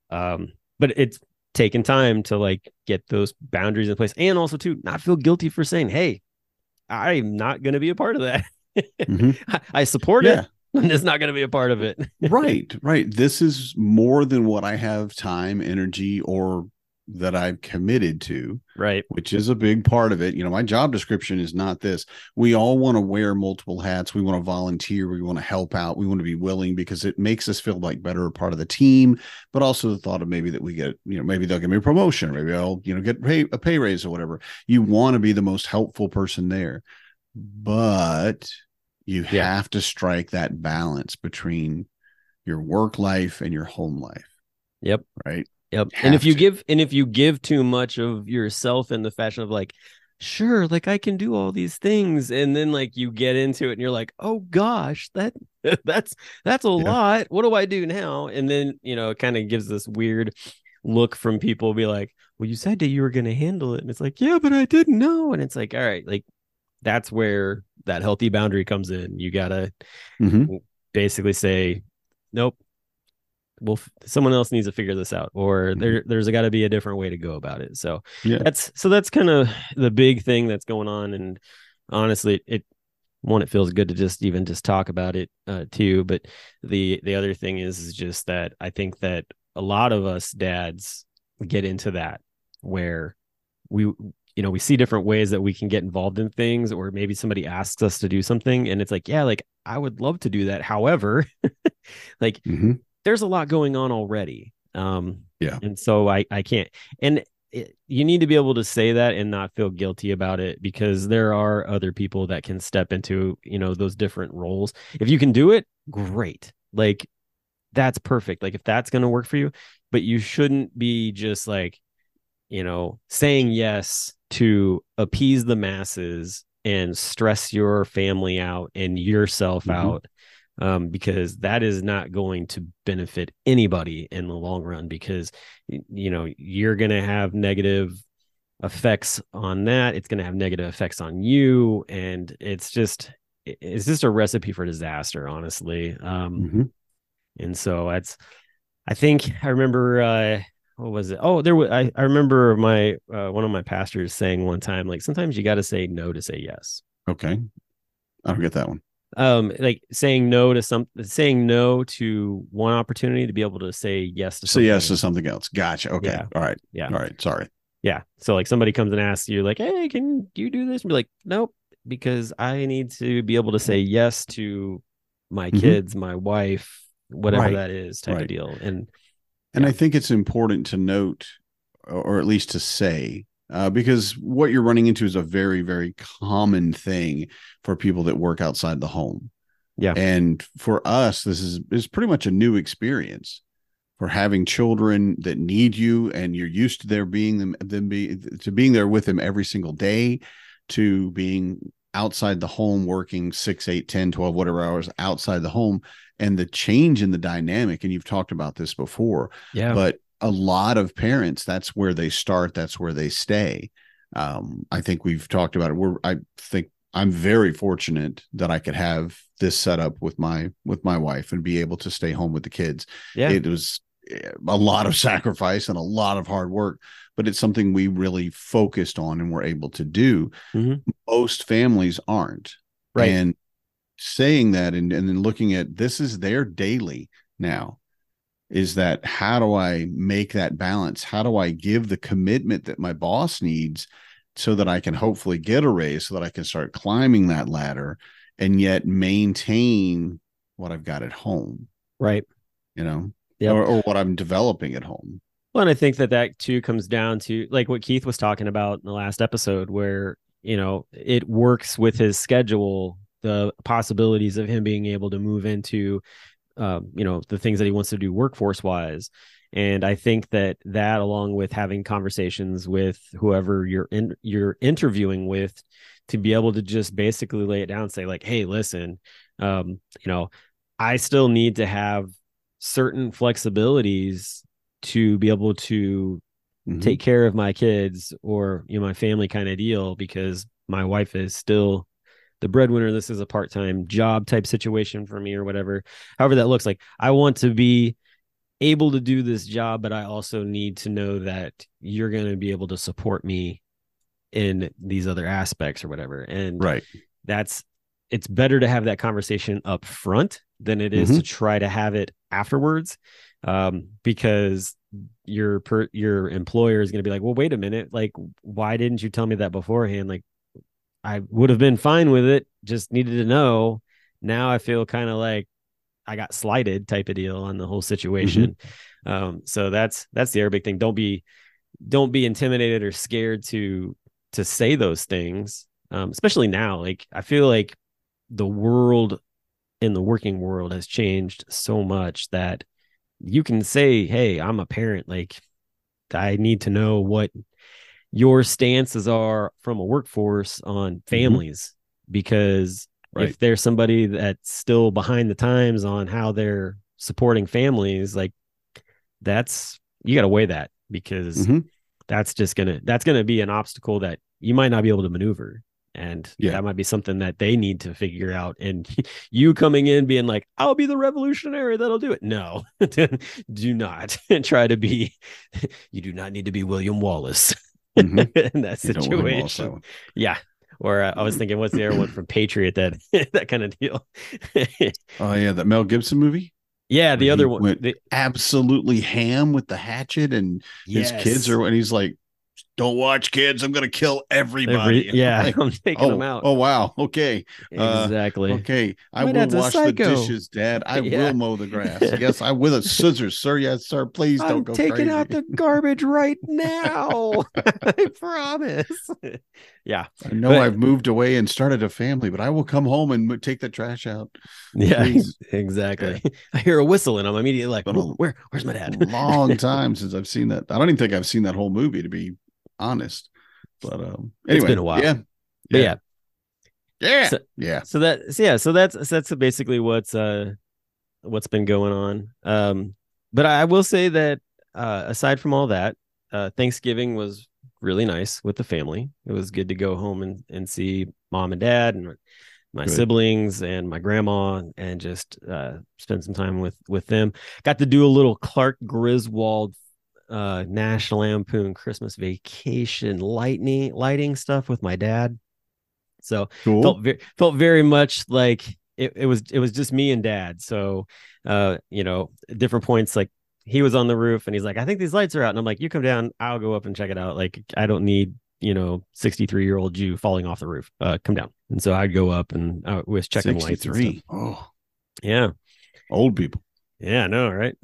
um but it's taken time to like get those boundaries in place and also to not feel guilty for saying hey i'm not going to be a part of that Mhm. I, I support Yeah. it i'm just not going to be a part of it right right this is more than what i have time energy or that i've committed to right. which is a big part of it. You know my job description is not this. We all want to wear multiple hats. We want to volunteer. We want to help out. We want to be willing because it makes us feel like better part of the team but also the thought of maybe that we get you know maybe they'll give me a promotion. Maybe i'll you know get pay, a pay raise or whatever. You want to be the most helpful person there but you Yeah. have to strike that balance between your work life and your home life. Yep. right Yep. And if you to. give and if you give too much of yourself in the fashion of like, sure, like I can do all these things, and then like you get into it and you're like, oh gosh, that that's that's a Yeah. lot. What do I do now? And then you know, it kind of gives this weird look from people be like, well, you said that you were gonna handle it. And it's like, yeah, but I didn't know. And it's like, all right, like that's where that healthy boundary comes in. You gotta Mhm. basically say, nope. Well, f- someone else needs to figure this out, or there, there's got to be a different way to go about it. So Yeah. that's so that's kind of the big thing that's going on. And honestly, it one, it feels good to just even just talk about it uh, too. But the the other thing is, is just that I think that a lot of us dads get into that where we you know we see different ways that we can get involved in things or maybe somebody asks us to do something and it's like yeah like i would love to do that however like hmm there's a lot going on already um Yeah. and so i i can't and it, you need to be able to say that and not feel guilty about it because there are other people that can step into you know those different roles if you can do it great like that's perfect like if that's going to work for you but you shouldn't be just like you know saying yes to appease the masses and stress your family out and yourself Mhm. out um, because that is not going to benefit anybody in the long run because you know you're going to have negative effects on that. It's going to have negative effects on you. And it's just it's just a recipe for disaster honestly. Um hmm and so that's i think i remember uh what was it? Oh there was i, I remember my uh, one of my pastors saying one time like sometimes you got to say no to say yes. Okay. I don't get that one. Um like saying no to some saying no to one opportunity to be able to say yes to So yes something. to something else. Gotcha. Okay. Yeah. All right. Yeah. All right. Sorry. yeah so like somebody comes and asks you like hey can you do this and be like nope because i need to be able to say yes to my Mhm. kids my wife whatever Right. that is type of deal and And Yeah. I think it's important to note, or at least to say, uh, because what you're running into is a very, very common thing for people that work outside the home. Yeah. And for us, this is is pretty much a new experience for having children that need you, and you're used to their being them them be to being there with them every single day, to being outside the home working 6 8 10 12 whatever hours outside the home and the change in the dynamic and you've talked about this before yeah but a lot of parents that's where they start that's where they stay. Um, i think we've talked about it. We're i think i'm very fortunate that i could have this set up with my with my wife and be able to stay home with the kids. Yeah. It was eh, a lot of sacrifice and a lot of hard work but it's something we really focused on and were able to do. Mhm. most families aren't. Right. and saying that and, and then looking at this is their daily now is that how do I make that balance? How do I give the commitment that my boss needs so that I can hopefully get a raise so that I can start climbing that ladder and yet maintain what I've got at home, right you know, Yep. or, or what I'm developing at home. Well, and I think that that too comes down to like what Keith was talking about in the last episode, where you know it works with his schedule, the possibilities of him being able to move into, um, you know, the things that he wants to do workforce wise. And I think that that, along with having conversations with whoever you're in, you're interviewing with, to be able to just basically lay it down, and say like, "Hey, listen, um, you know, I still need to have certain flexibilities to be able to Mhm. take care of my kids or you know my family kind of deal because my wife is still the breadwinner this is a part-time job type situation for me or whatever. However that looks like i want to be able to do this job but i also need to know that you're going to be able to support me in these other aspects or whatever. And right. that's it's better to have that conversation up front than it is to try to have it afterwards um, because your per your employer is going to be like well wait a minute. Like why didn't you tell me that beforehand? Like i would have been fine with it just needed to know. Now i feel kind of like i got slighted type of deal on the whole situation. Um so that's that's the Arabic thing. Don't be don't be intimidated or scared to to say those things um especially now. Like i feel like the world in the working world has changed so much that you can say hey i'm a parent. Like i need to know what your stances are from a workforce on families because Right. if there's somebody that's still behind the times on how they're supporting families like that's you got to weigh that because Mhm. that's just gonna that's gonna be an obstacle that you might not be able to maneuver and Yeah. that might be something that they need to figure out and you coming in being like i'll be the revolutionary that'll do it no do not try to be you do not need to be william wallace Mhm. in that You don't want them all situation yeah or uh, i was thinking what's the other one from patriot that that kind of deal Oh yeah, that Mel Gibson movie. yeah the other one went the, Absolutely ham with the hatchet and his kids yes. are and he's like don't watch kids. I'm gonna kill Every- everybody. yeah, Like, I'm taking oh, them out. oh wow. Okay. uh, exactly. Okay. I My will dad's a wash the psycho. dishes, Dad. I Yeah. will mow the grass. yes, I with a scissors, sir. Yes, sir. Please don't I'm go taking crazy. out the garbage right now. I promise. yeah. I know but- I've moved away and started a family, but I will come home and take the trash out. Yeah. Please. Exactly. I hear a whistle and I'm immediately like, But a- "Whoa, where where's my dad? Long time since I've seen that. I don't even think I've seen that whole movie, to be honest. But um, it's been a while. Yeah, But yeah. yeah, So- yeah. So that so yeah, so that's that's basically what's uh what's been going on. Um but I will say that uh aside from all that, uh Thanksgiving was really nice with the family. It was good to go home and and see mom and dad and my Good. siblings and my grandma and just uh spend some time with with them. Got to do a little Clark Griswold uh National Lampoon Christmas Vacation lightning lighting stuff with my dad. So Cool. felt very felt very much like it, it was it was just me and dad so uh you know at different points like he was on the roof and he's like i think these lights are out and i'm like you come down i'll go up and check it out like i don't need you know 63 year old jew falling off the roof uh come down and so i'd go up and i was checking the lights and stuff. 63. Oh, yeah old people. Yeah, I know, right?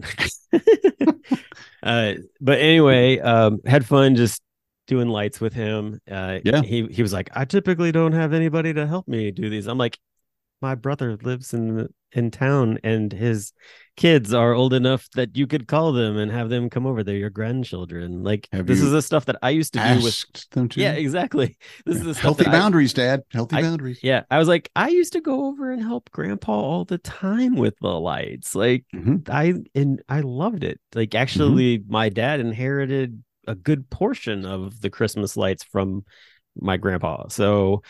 uh, but anyway, um, had fun just doing lights with him. Uh, Yeah. he he was like, I typically don't have anybody to help me do these. I'm like, my brother lives in in town, and his kids are old enough that you could call them and have them come over. They're your grandchildren. Like Have this is the stuff that I used to do with. Them to. Yeah, exactly. This is the stuff healthy that I- boundaries, Dad. Healthy I- boundaries. yeah, I was like, I used to go over and help Grandpa all the time with the lights. Like Mhm. I and I loved it. Like actually, my dad inherited a good portion of the Christmas lights from my grandpa. So,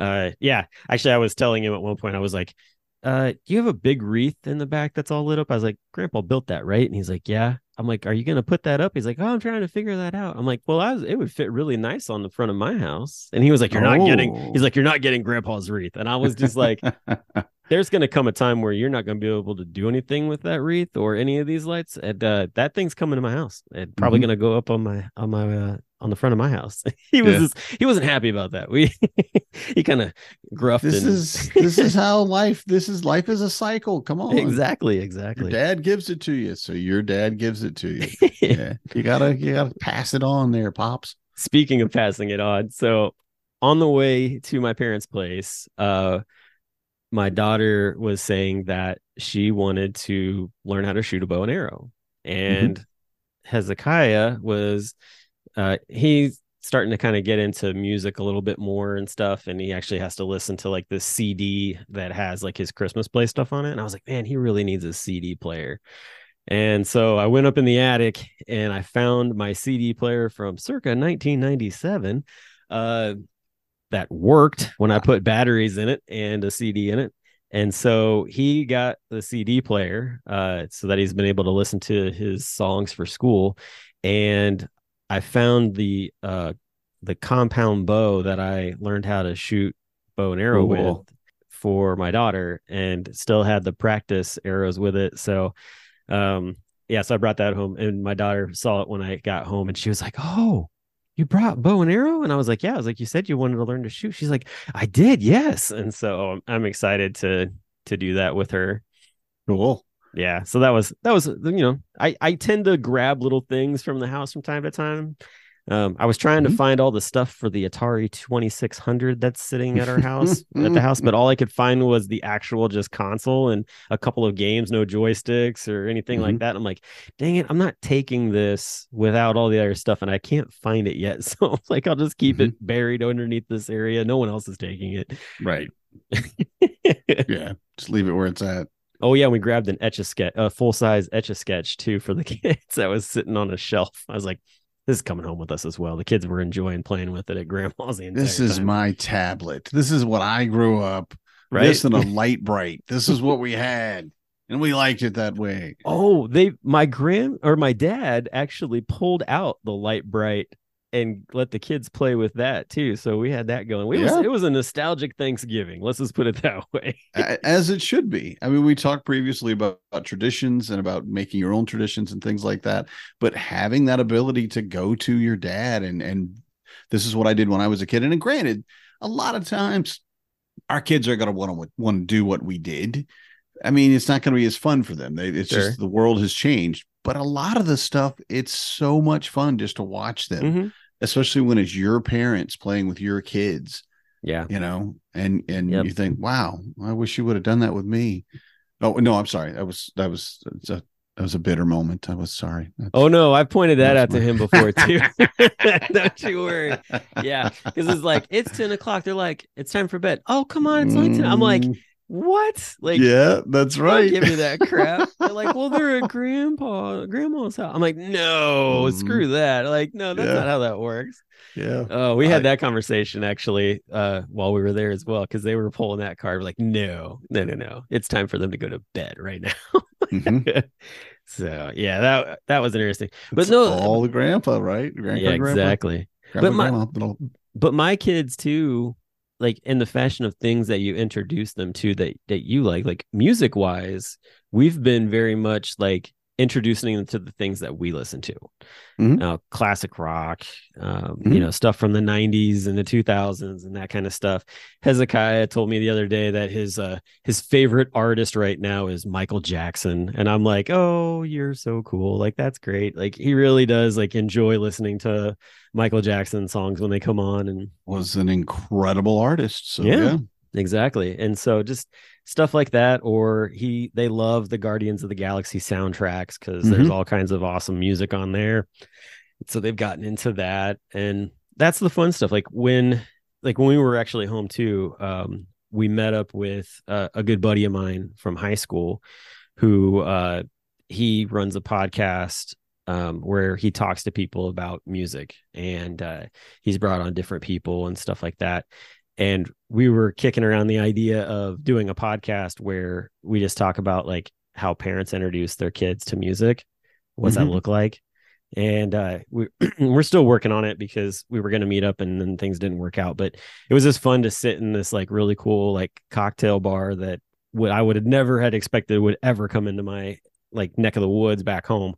uh, yeah. Actually, I was telling him at one point, I was like, uh, do you have a big wreath in the back that's all lit up? I was like, Grandpa built that, right? And he's like, Yeah. I'm like, Are you gonna put that up? He's like, Oh, I'm trying to figure that out. I'm like, Well, I was, it would fit really nice on the front of my house. And he was like, You're not getting. Oh. He's like, You're not getting Grandpa's wreath. And I was just like, there's going to come a time where you're not going to be able to do anything with that wreath or any of these lights and uh, that thing's coming to my house and probably Mhm. going to go up on my on my uh, on the front of my house he was Yeah. just, he wasn't happy about that we he kind of gruffed this is this is how life. This is life is a cycle. Come on. exactly Your exactly dad gives it to you, so your dad gives it to you. yeah, you gotta you gotta pass it on there, pops. speaking of passing it on so on the way to my parents place uh my daughter was saying that she wanted to learn how to shoot a bow and arrow. And hezekiah was uh he's starting to kind of get into music a little bit more and stuff and he actually has to listen to like this cd that has like his christmas play stuff on it. And i was like man he really needs a cd player and so I went up in the attic and I found my CD player from circa 1997 uh, that worked when I put batteries in it and a CD in it. And so he got the CD player uh, so that he's been able to listen to his songs for school. And I found the uh, the compound bow that I learned how to shoot bow and arrow Cool. with for my daughter and still had the practice arrows with it. So um yeah so i brought that home and my daughter saw it when i got home and she was like oh you brought bow and arrow? And i was like yeah. I was like you said you wanted to learn to shoot. She's like i did yes. And so i'm, I'm excited to to do that with her. Cool. yeah so that was that was you know i i tend to grab little things from the house from time to time um i was trying to Mhm. find all the stuff for the atari 2600 that's sitting at our house at the house but all i could find was the actual just console and a couple of games no joysticks or anything like Mhm. that i'm like dang it i'm not taking this without all the other stuff and i can't find it yet so I'm like i'll just keep it buried underneath this area no one else is taking it Right. Yeah. Just leave it where it's at. Oh yeah, we grabbed an etch a sketch, a full size etch a sketch too for the kids that was sitting on a shelf. I was like, "This is coming home with us as well." The kids were enjoying playing with it at grandma's. This is time. my tablet. This is what I grew up. right. This and a Lite-Brite. This is what we had. And we liked it that way. oh, they my grand or my dad actually pulled out the Lite-Brite and let the kids play with that too. So we had that going. We was, it was a nostalgic Thanksgiving. Let's just put it that way. As it should be. I mean, we talked previously about, about traditions and about making your own traditions and things like that. But having that ability to go to your dad and and This is what I did when I was a kid. And granted, a lot of times our kids are going to want to want to do what we did. I mean, it's not going to be as fun for them. They, it's Sure. just the world has changed. But a lot of the stuff, it's so much fun just to watch them, Mhm. Especially when it's your parents playing with your kids Yeah. you know and and Yep. you think wow i wish you would have done that with me oh no i'm sorry that was that was a that was a bitter moment i was sorry That's- Oh no, I've pointed that out to him before too. Don't you worry. Yeah, because it's like it's ten o'clock. They're like, it's time for bed. Oh come on, it's only ten. I'm like, Mm, what? Like, yeah that's right give me that crap. They're like, well, they're at grandpa, grandma's house. I'm like, no, Mhm. screw that. Like, no, that's Yeah. not how that works. yeah Oh, we had I- that conversation actually uh while we were there as well because they were pulling that card. We're like, no, no, no, no. It's time for them to go to bed right now. Mhm. so yeah, that that was interesting. But It's no, all the grandpa right grandpa yeah, grandpa, exactly. grandpa, But my- grandma, But my kids too, like in the fashion of things that you introduce them to that that you like, like music wise, we've been very much like introducing them to the things that we listen to. Mhm. Uh, classic rock, um, you Mhm. know, stuff from the 90s and the 2000s and that kind of stuff. Hezekiah told me the other day that his uh his favorite artist right now is Michael Jackson and I'm like, "Oh, you're so cool. Like that's great." Like he really does like enjoy listening to Michael Jackson songs when they come on and was an incredible artist so Yeah. yeah, exactly. And so just stuff like that or he they love the Guardians of the Galaxy soundtracks cuz there's Mhm. all kinds of awesome music on there. So they've gotten into that and that's the fun stuff like when like when we were actually home too um we met up with uh, a good buddy of mine from high school who uh he runs a podcast um where he talks to people about music and uh he's brought on different people and stuff like that and we were kicking around the idea of doing a podcast where we just talk about like how parents introduce their kids to music what's that Mhm. look like and uh we we're still working on it because we were going to meet up and then things didn't work out but it was just fun to sit in this like really cool like cocktail bar that would I would have never had expected would ever come into my like neck of the woods back home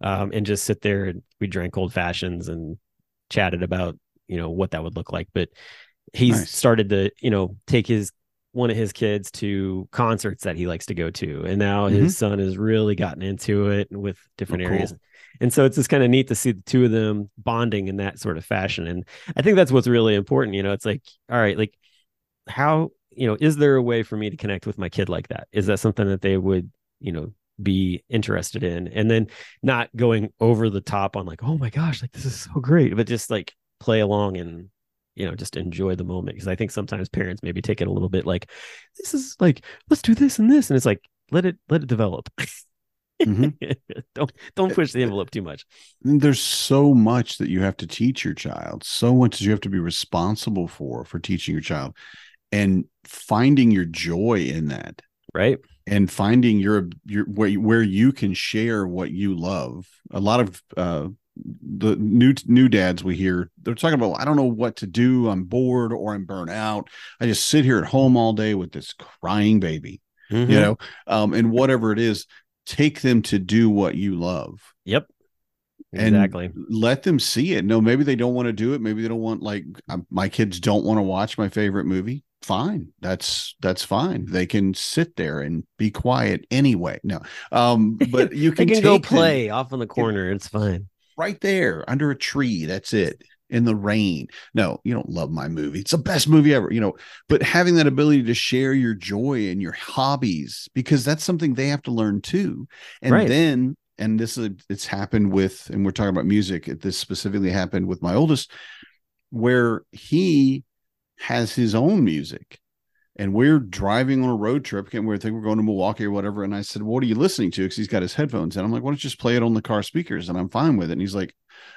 um and just sit there and we drank old fashions and chatted about you know what that would look like but he's Nice. started to you know take his one of his kids to concerts that he likes to go to and now his son has really gotten into it with different Mm-hmm. Oh, cool. areas and so it's just kind of neat to see the two of them bonding in that sort of fashion and i think that's what's really important you know it's like all right like how you know is there a way for me to connect with my kid like that is that something that they would you know be interested in and then not going over the top on like oh my gosh like this is so great but just like play along and you know just enjoy the moment because i think sometimes parents maybe take it a little bit like this is like let's do this and this and it's like let it let it develop. Mhm. don't don't push the envelope too much. There's so much that you have to teach your child so much that you have to be responsible for for teaching your child and finding your joy in that. Right. And finding your your where, where you can share what you love. A lot of uh the new new dads we hear they're talking about i don't know what to do. I'm bored or i'm burnt out. I just sit here at home all day with this crying baby Mhm. you know? Um and whatever it is take them to do what you love. Yep. Exactly. let them see it. No maybe they don't want to do it. Maybe they don't want like um, my kids don't want to watch my favorite movie. Fine. That's that's fine. They can sit there and be quiet anyway. No. Um but you can, can go take them play off in the corner. It's fine right there under a tree that's it in the rain. No you don't love my movie. It's the best movie ever you know but having that ability to share your joy and your hobbies because that's something they have to learn too. And Right. then and this is it's happened with and we're talking about music it- this specifically happened with my oldest where he has his own music and we're driving on a road trip and we think we're going to milwaukee or whatever and i said what are you listening to? Because he's got his headphones and i'm like why don't you just play it on the car speakers? And i'm fine with it. And he's like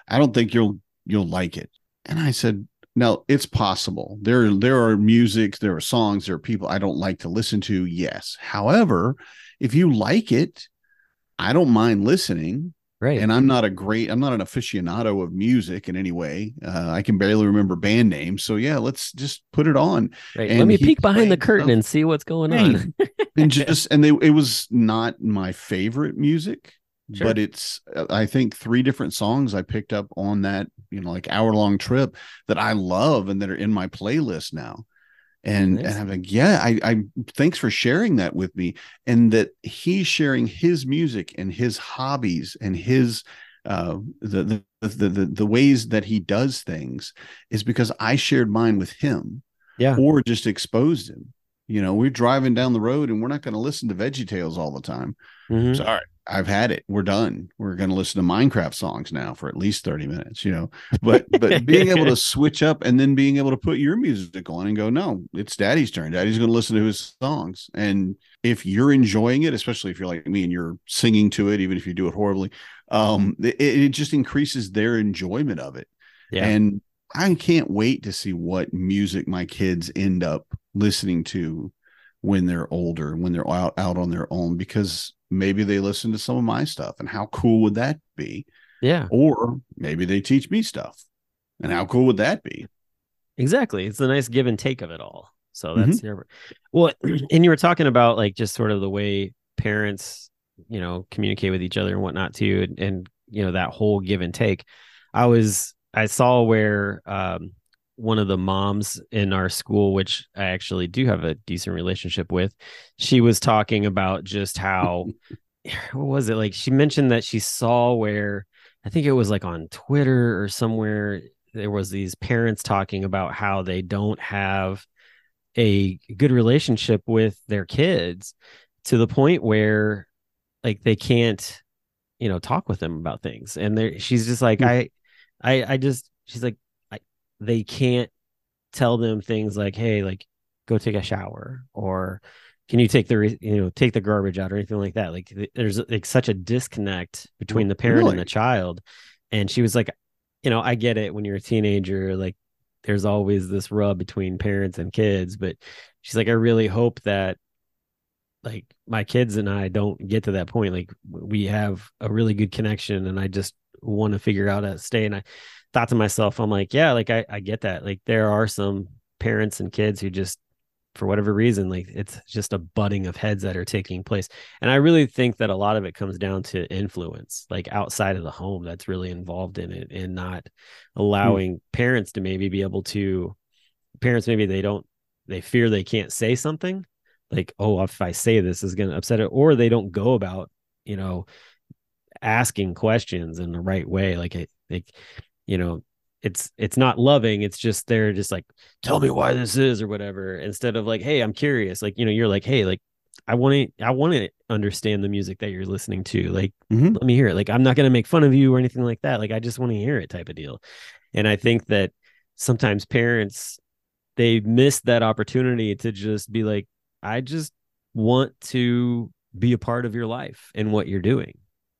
i don't think you'll you'll like it. And i said now it's possible. There there are music there are songs there are people i don't like to listen to yes. However if you like it i don't mind listening right. And i'm not a great i'm not an aficionado of music in any way. Uh, i can barely remember band names. So yeah let's just put it on. Right. And let me peek behind the curtain stuff- and see what's going Hey, on. And just and they it was not my favorite music Sure. but it's uh, I think three different songs I picked up on that you know like hour long trip that I love and that are in my playlist now. And Nice. and I'm like, yeah, I I thanks for sharing that with me. And that he's sharing his music and his hobbies and his uh the the the the, the ways that he does things is because I shared mine with him Yeah. or just exposed him. You know, we're driving down the road and we're not going to listen to Veggie Tales all the time. Mhm. Sorry, I've had it. We're done. We're going to listen to Minecraft songs now for at least 30 minutes, you know. But but being able to switch up and then being able to put your music on and go, "No, it's daddy's turn. Daddy's going to listen to his songs." And if you're enjoying it, especially if you're like me and you're singing to it even if you do it horribly, um it, it just increases their enjoyment of it. Yeah. And I can't wait to see what music my kids end up listening to when they're older, when they're out, out on their own, because maybe they listen to some of my stuff. And how cool would that be? yeah. Or maybe they teach me stuff. And how cool would that be? Exactly. It's a nice give and take of it all. So that's your well, and you were talking about like just sort of the way parents, you know, communicate with each other and whatnot too, and, and you know that whole give and take. I was I saw where um, one of the moms in our school, which I actually do have a decent relationship with, she was talking about just how what was it like? She mentioned that she saw where I think it was like on Twitter or somewhere there was these parents talking about how they don't have a good relationship with their kids to the point where like they can't you know talk with them about things and they she's just like Hmm. I I I just she's like they can't tell them things like hey like go take a shower or can you take the you know take the garbage out or anything like that. Like there's like such a disconnect between the parent and the child. And she was like you know i get it when you're a teenager like there's always this rub between parents and kids but she's like i really hope that like my kids and i don't get to that point. Like we have a really good connection and i just want to figure out how to stay. And i thought to myself i'm like yeah like i, I get that. Like there are some parents and kids who just for whatever reason like it's just a butting of heads that are taking place. And i really think that a lot of it comes down to influence like outside of the home that's really involved in it and not hmm. allowing parents to maybe be able to parents maybe they don't they fear they can't say something like oh if i say this is going to upset it or they don't go about you know asking questions in the right way. Like it like you know it's it's not loving it's just they're just like tell me why this is or whatever instead of like hey i'm curious like you know you're like hey like i want to i want to understand the music that you're listening to like Mhm. let me hear it like i'm not going to make fun of you or anything like that like i just want to hear it type of deal and i think that sometimes parents they miss that opportunity to just be like i just want to be a part of your life and what you're doing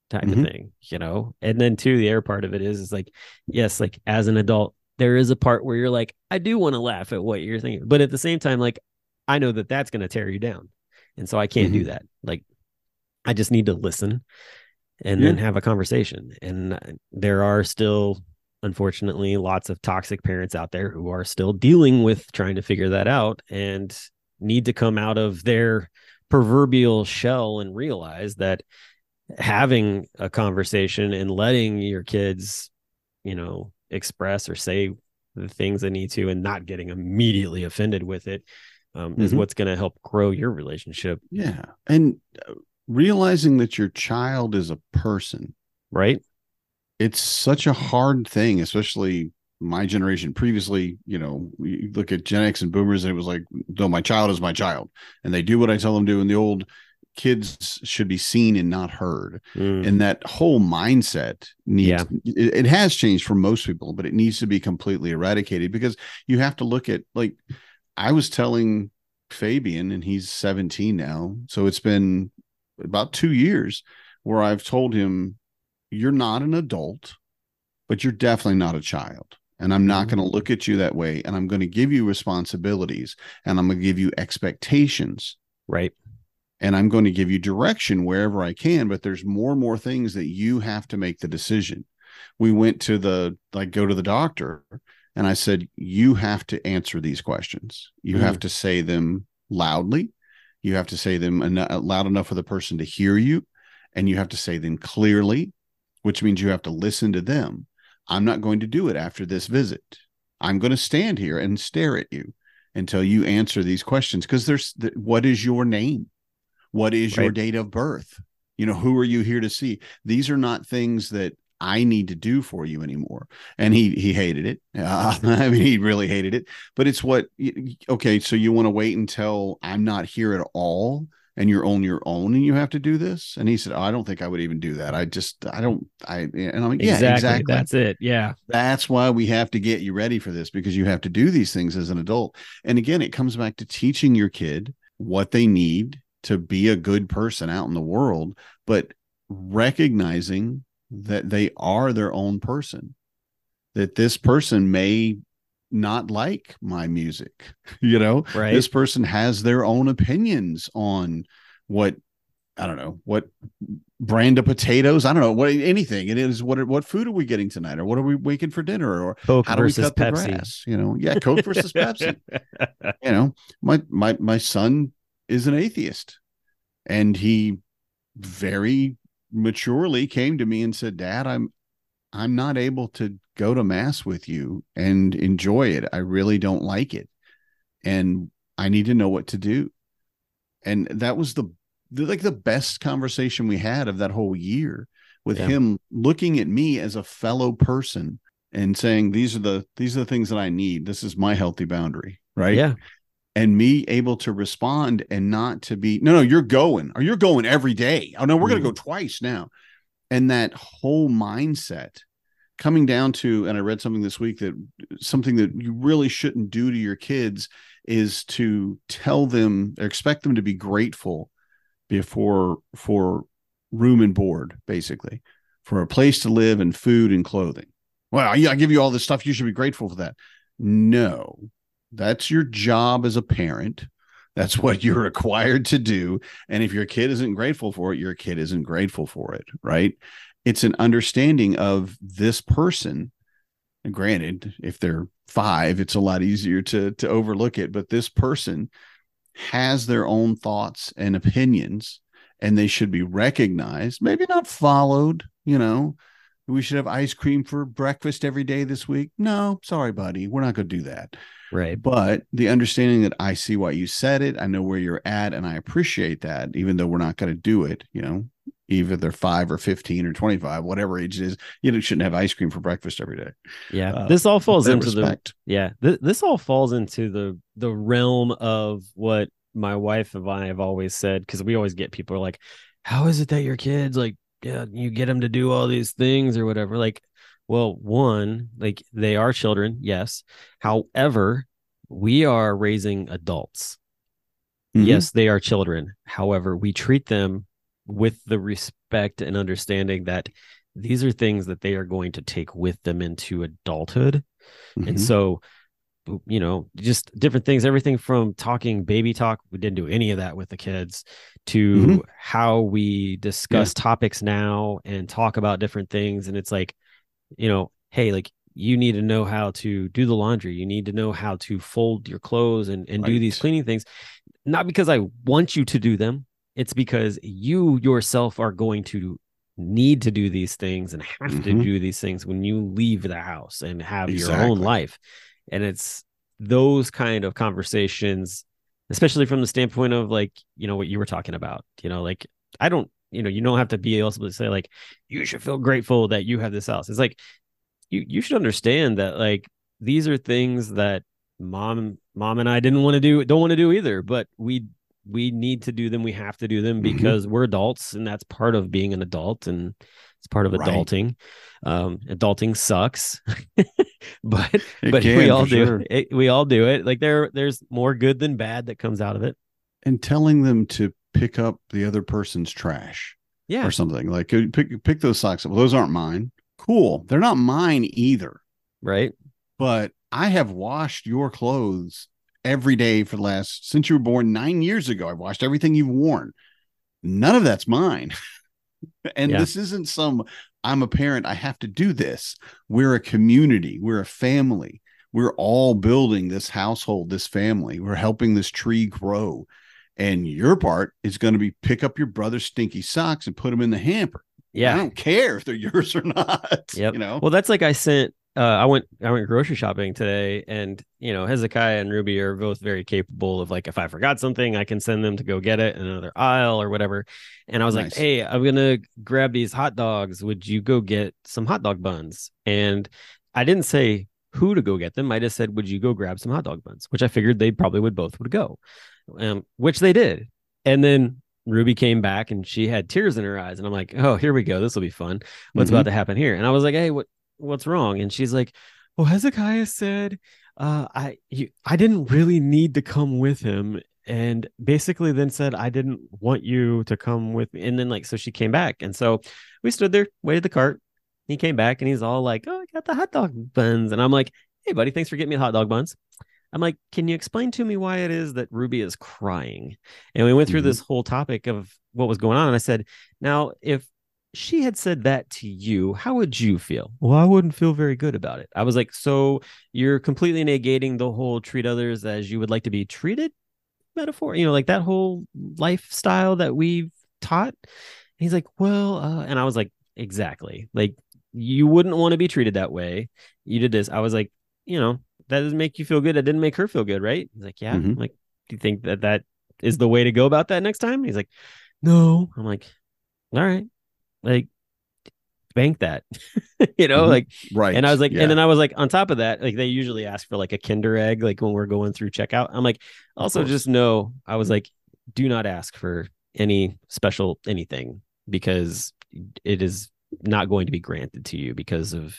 type Mhm. of thing you know and then too the other part of it is is like yes like as an adult there is a part where you're like i do want to laugh at what you're thinking but at the same time like i know that that's going to tear you down and so i can't do Mhm. that like i just need to listen and then have a conversation and there are still unfortunately lots of toxic parents out there who are still dealing with trying to figure that out and need to come out of their proverbial shell and realize that having a conversation and letting your kids you know express or say the things they need to and not getting immediately offended with it um, is Mhm. what's going to help grow your relationship Yeah. And uh, realizing that your child is a person, right it's such a hard thing, especially my generation. Previously, you know, we look at Gen X and boomers, and it was like, no, my child is my child. And they do what I tell them to. And the old kids should be seen and not heard. Mm, And that whole mindset needs, Yeah. it, it has changed for most people, but it needs to be completely eradicated because you have to look at, like, I was telling Fabian, and he's 17 now. So it's been about two years where I've told him, you're not an adult, but you're definitely not a child. And I'm not Mhm. going to look at you that way. And I'm going to give you responsibilities and I'm going to give you expectations right and I'm going to give you direction wherever I can. But there's more and more things that you have to make the decision. We went to the, like, go to the doctor and I said, you have to answer these questions. You Mm. have to say them loudly. You have to say them en- loud enough for the person to hear you and you have to say them clearly, which means you have to listen to them. I'm not going to do it after this visit. I'm going to stand here and stare at you until you answer these questions because there's what is your name? What is right. your date of birth? You know, who are you here to see? These are not things that I need to do for you anymore. And he he hated it. Uh, I mean, he really hated it. But it's what okay. So you want to wait until I'm not here at all, and you're on your own, and you have to do this. And he said, oh, I don't think I would even do that. I just I don't. I and I'm like, yeah, exactly. exactly. That's it. Yeah. That's why we have to get you ready for this because you have to do these things as an adult. And again, it comes back to teaching your kid what they need to be a good person out in the world, but recognizing that they are their own person that this person may not like my music you know? Right. This person has their own opinions on what i don't know what brand of potatoes i don't know what anything. It is what what food are we getting tonight? Or what are we making for dinner? Or Coke how do we cut Pepsi. the grass? You know? Yeah coke versus pepsi. You know my my my son is an atheist and he very maturely came to me and said, "Dad, I'm I'm not able to go to mass with you and enjoy it. I really don't like it. And I need to know what to do." And that was the, the like the best conversation we had of that whole year with yeah. him looking at me as a fellow person and saying these are the these are the things that I need. This is my healthy boundary, right? Yeah and me able to respond and not to be no no you're going or you're going every day. Oh no we're mm-hmm. going to go twice now. And that whole mindset coming down to and i read something this week that something that you really shouldn't do to your kids is to tell them or expect them to be grateful before for room and board basically for a place to live and food and clothing. Well i give you all this stuff you should be grateful for that. No that's your job as a parent. That's what you're required to do. And if your kid isn't grateful for it, your kid isn't grateful for it, right? It's an understanding of this person. And granted, if they're five, it's a lot easier to to overlook it. But this person has their own thoughts and opinions, and they should be recognized, maybe not followed, you know. We should have ice cream for breakfast every day this week. No, sorry, buddy. We're not going to do that Right. But the understanding that I see why you said it, I know where you're at, and I appreciate that, even though we're not going to do it, you know, either they're five or 15 or 25, whatever age it is, you know, shouldn't have ice cream for breakfast every day. Yeah. Uh, this all falls into respect. the, yeah, th- this all falls into the, the realm of what my wife and I have always said, because we always get people like, how is it that your kids like, yeah, you get them to do all these things or whatever? Like, well, one, like they are children, yes. However, we are raising adults. Mm-hmm. Yes, they are children. However, we treat them with the respect and understanding that these are things that they are going to take with them into adulthood. Mm-hmm. And so, you know, just different things, everything from talking baby talk, we didn't do any of that with the kids, to mm-hmm. how we discuss yeah. topics now and talk about different things. And it's like, you know, hey, like you need to know how to do the laundry. You need to know how to fold your clothes and, and right. do these cleaning things. Not because I want you to do them, it's because you yourself are going to need to do these things and have mm-hmm. to do these things when you leave the house and have exactly. your own life. And it's those kind of conversations, especially from the standpoint of like, you know, what you were talking about, you know, like I don't you know you don't have to be able to say like you should feel grateful that you have this house it's like you you should understand that like these are things that mom mom and i didn't want to do don't want to do either but we we need to do them we have to do them mm-hmm. because mm-hmm. we're adults and that's part of being an adult and it's part of right. adulting um adulting sucks but it but can, we all do sure. it, we all do it. Like there there's more good than bad that comes out of it. And telling them to pick up the other person's trash yeah. or something like uh, pick pick those socks up. Well, those aren't mine. Cool. They're not mine either. Right. But i have washed your clothes every day for the last since you were born nine years ago i've washed everything you've worn. None of that's mine and yeah. this isn't some i'm a parent i have to do this we're a community we're a family we're all building this household this family we're helping this tree grow And your part is going to be pick up your brother's stinky socks and put them in the hamper. Yeah. I don't care if they're yours or not. Yep. You know. Well, that's like I sent. Uh, I went. I went grocery shopping today, and you know Hezekiah and Ruby are both very capable of like if I forgot something, I can send them to go get it in another aisle or whatever. And I was like, "Hey, I'm gonna grab these hot dogs. Would you go get some hot dog buns?" And I didn't say who to go get them. I just said, "Would you go grab some hot dog buns?" Which I figured they probably would both would go, um, which they did. And then Ruby came back and she had tears in her eyes, and I'm like, "Oh, here we go. This will be fun. What's Mhm. about to happen here?" And I was like, "Hey, what what's wrong?" And she's like, "Well, Hezekiah said, uh, I you, I didn't really need to come with him." And basically then said, I didn't want you to come with me. And then like so she came back. And so we stood there, waited the cart. He came back and he's all like, Oh, I got the hot dog buns. And I'm like, Hey buddy, thanks for getting me the hot dog buns. I'm like, can you explain to me why it is that Ruby is crying? And we went through Mhm. this whole topic of what was going on. And I said, now, if she had said that to you, how would you feel? Well, I wouldn't feel very good about it. I was like, so you're completely negating the whole treat others as you would like to be treated metaphor, you know, like that whole lifestyle that we've taught. And he's like, well, uh, and I was like, exactly. Like, you wouldn't want to be treated that way. You did this. I was like, you know, that doesn't make you feel good. It didn't make her feel good, right? He's like, yeah. I'm Mhm. like, do you think that that is the way to go about that next time? He's like, no. I'm like, all right, like, bank that, you know, Mhm. like, right. and I was like, Yeah. and then I was like, on top of that, like, they usually ask for like a Kinder egg, like when we're going through checkout. I'm like, also just know, I was like, do not ask for any special anything because it is not going to be granted to you because of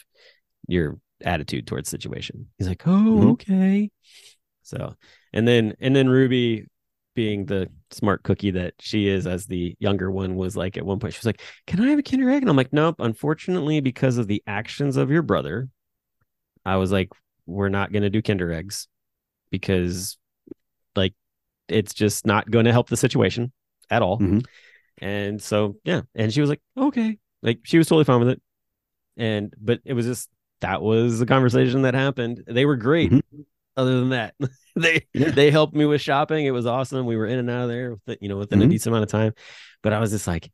your attitude towards situation. He's like, oh, Mhm. okay. So, and then and then Ruby, being the smart cookie that she is, as the younger one, was like at one point she was like, "Can I have a Kinder egg?" And I'm like, "Nope." Unfortunately, because of the actions of your brother, I was like, "We're not going to do Kinder eggs because, like, it's just not going to help the situation at all." Mhm. And so, yeah, and she was like, "Okay," like she was totally fine with it. And but it was just that was the conversation that happened. They were great. Mhm. Other than that, they Yeah. they helped me with shopping. It was awesome. We were in and out of there, with you know, within a Mhm. decent amount of time. But I was just like,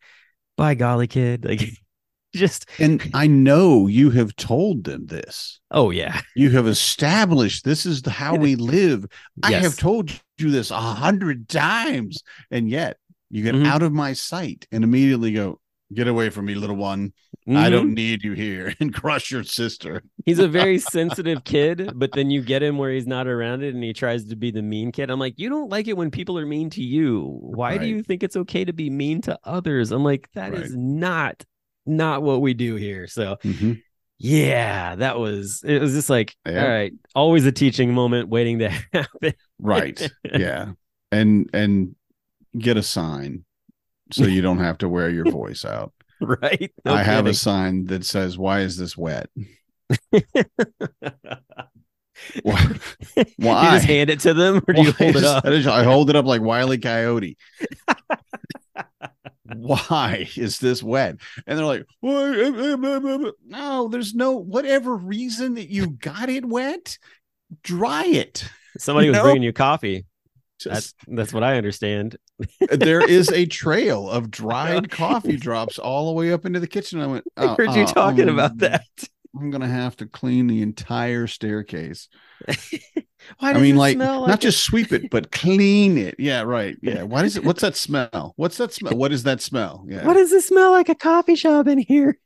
"By golly, kid!" Like, just and I know you have told them this. oh yeah, You have established this is the, how we live. I have told you this a hundred times, and yet you get Mhm. out of my sight and immediately go, "Get away from me, little one! I Mhm. don't need you here," and crush your sister. He's a very sensitive kid, but then you get him where he's not around it and he tries to be the mean kid. I'm like, you don't like it when people are mean to you. Why do you think it's okay to be mean to others? I'm like, that is not not what we do here. So Mhm. yeah, that was it was just like, Yeah. all right, always a teaching moment waiting to happen. Right? yeah, and and get a sign so you don't have to wear your voice out. right? No I have a sign that says, "Why is this wet?" Why? you just hand it to them or do you Why hold it is- up? I I hold it up like Wiley Coyote. Why is this wet? And they're like, "Why?" eh, eh, blah, blah, blah." no, there's no whatever reason that you got it wet. Dry it. Somebody You was know? bringing you coffee. That's that's what I understand. there is a trail of dried coffee drops all the way up into the kitchen. I went. I "Uh, heard you uh, talking about that. I'm gonna have to clean the entire staircase. Why I mean, it like, smell not like just sweep it, but clean it. Yeah, right. Yeah. Why does it? What's that smell? What's that smell? What is that smell? Yeah. Why does it smell like a coffee shop in here?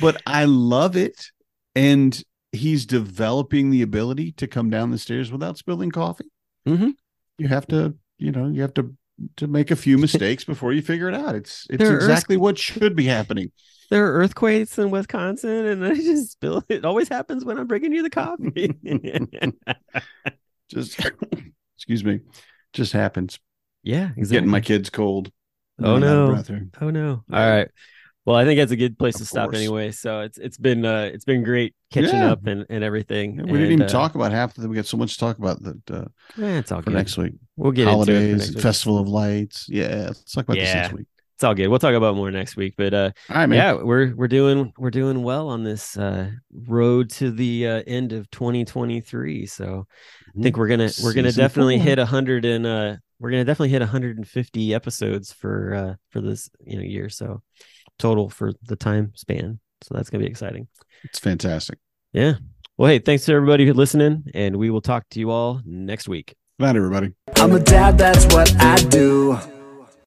but I love it, and he's developing the ability to come down the stairs without spilling coffee. Mhm. You have to, you know, you have to to make a few mistakes before you figure it out. It's it's exactly what should be happening. there are earthquakes in Wisconsin, and I just spill. It always happens when I'm bringing you the coffee. Just excuse me, just happens. yeah, exactly. Getting my kids cold. Oh, Running out no. Oh no! All right. Well, I think that's a good place Of to stop course. anyway. So it's it's been uh it's been great catching Yeah. up and, and everything. Yeah, we didn't even uh, talk about half of them. We got so much to talk about that uh, eh, it's all for good. next week. We'll get into Holidays, week. Festival of Lights. Yeah, let's talk about this next week. it's all good. We'll talk about more next week. But uh, All right, man. yeah, we're we're doing we're doing well on this uh, road to the uh, end of 2023. So I think we're gonna we're gonna Season definitely four. hit a hundred and uh we're gonna definitely hit 150 episodes for uh for this you know year. So total for the time span. So that's gonna be exciting. It's fantastic. Yeah. Well, hey, thanks to everybody who's listening, and we will talk to you all next week. Good night, everybody. I'm a dad, that's what I do.